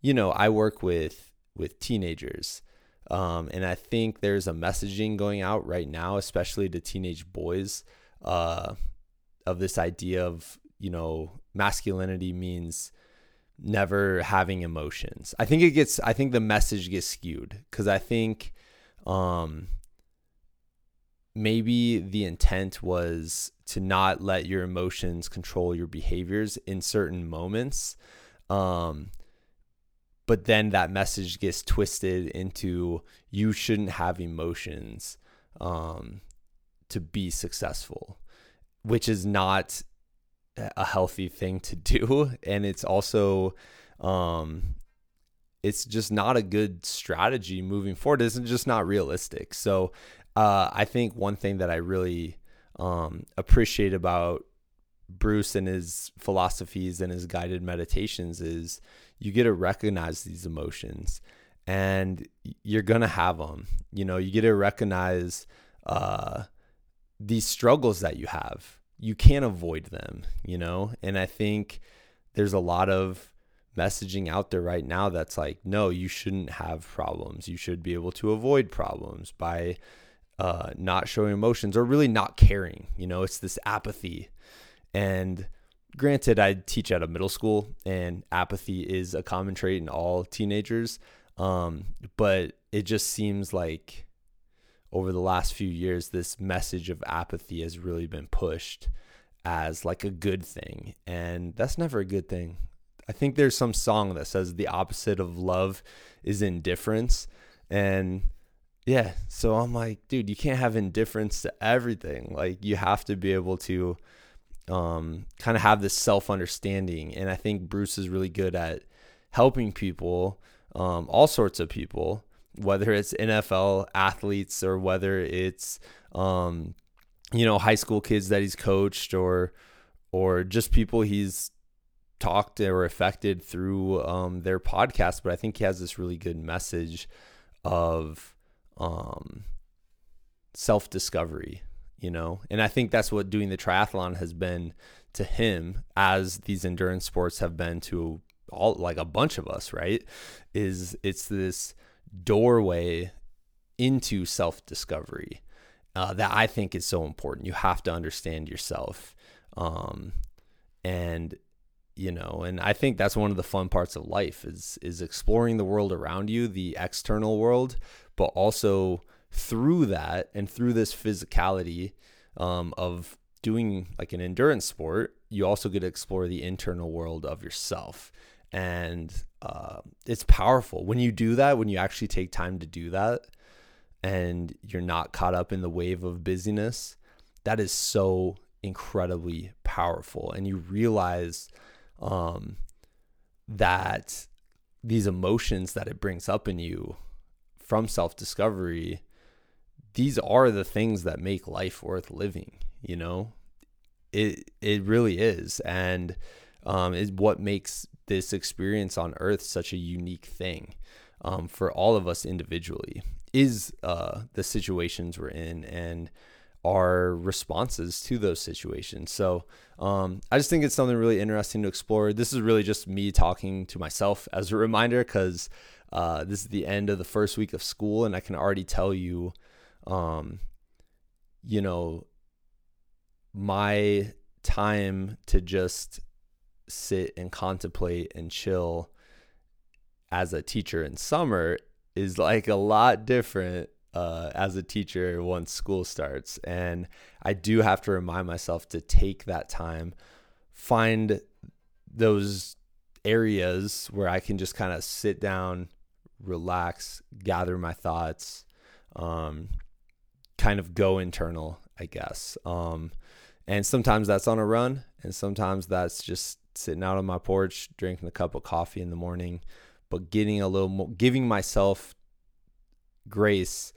you know, I work with with teenagers. Um, and I think there's a messaging going out right now, especially to teenage boys, uh, of this idea of you know masculinity means never having emotions. I think it gets I think the message gets skewed cuz I think um maybe the intent was to not let your emotions control your behaviors in certain moments. Um but then that message gets twisted into you shouldn't have emotions um to be successful, which is not a healthy thing to do and it's also um it's just not a good strategy moving forward it's just not realistic so uh i think one thing that i really um appreciate about bruce and his philosophies and his guided meditations is you get to recognize these emotions and you're gonna have them you know you get to recognize uh these struggles that you have you can't avoid them, you know? And I think there's a lot of messaging out there right now that's like, no, you shouldn't have problems. You should be able to avoid problems by uh, not showing emotions or really not caring. You know, it's this apathy. And granted, I teach at a middle school, and apathy is a common trait in all teenagers. Um, but it just seems like over the last few years, this message of apathy has really been pushed as like a good thing. And that's never a good thing. I think there's some song that says the opposite of love is indifference. And yeah, so I'm like, dude, you can't have indifference to everything. Like you have to be able to um, kind of have this self understanding. And I think Bruce is really good at helping people, um, all sorts of people, whether it's NFL athletes or whether it's um, you know high school kids that he's coached or or just people he's talked to or affected through um, their podcast. But I think he has this really good message of um, self discovery, you know, and I think that's what doing the triathlon has been to him as these endurance sports have been to all like a bunch of us, right? Is it's this doorway into self discovery uh, that I think is so important. You have to understand yourself. Um, and you know and i think that's one of the fun parts of life is is exploring the world around you the external world but also through that and through this physicality um, of doing like an endurance sport you also get to explore the internal world of yourself. And uh, it's powerful. When you do that when you actually take time to do that and you're not caught up in the wave of busyness that is so incredibly powerful. And you realize um, that these emotions that it brings up in you from self-discovery these are the things that make life worth living you know it it really is, and um, is what makes this experience on Earth such a unique thing um, for all of us individually. Is uh, the situations we're in and our responses to those situations. So um, I just think it's something really interesting to explore. This is really just me talking to myself as a reminder because uh, this is the end of the first week of school, and I can already tell you, um, you know, my time to just sit and contemplate and chill as a teacher in summer is like a lot different uh, as a teacher once school starts. And I do have to remind myself to take that time, find those areas where I can just kind of sit down, relax, gather my thoughts, um, kind of go internal, I guess. Um, and sometimes that's on a run, and sometimes that's just sitting out on my porch, drinking a cup of coffee in the morning, but getting a little more, giving myself grace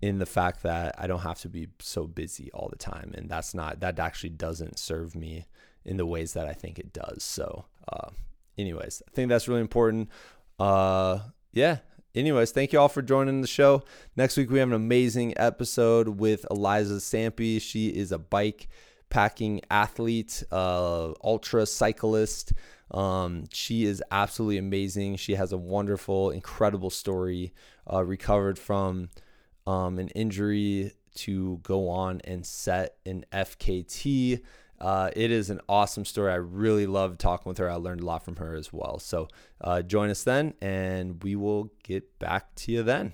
in the fact that I don't have to be so busy all the time. And that's not, that actually doesn't serve me in the ways that I think it does. So, uh, anyways, I think that's really important. Uh, yeah. Anyways, thank you all for joining the show. Next week, we have an amazing episode with Eliza Sampi. She is a bike packing athlete, uh, ultra cyclist. Um, she is absolutely amazing. She has a wonderful, incredible story. Uh, recovered from um, an injury to go on and set an FKT. Uh, it is an awesome story. I really loved talking with her. I learned a lot from her as well. So uh, join us then, and we will get back to you then.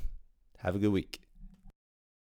Have a good week.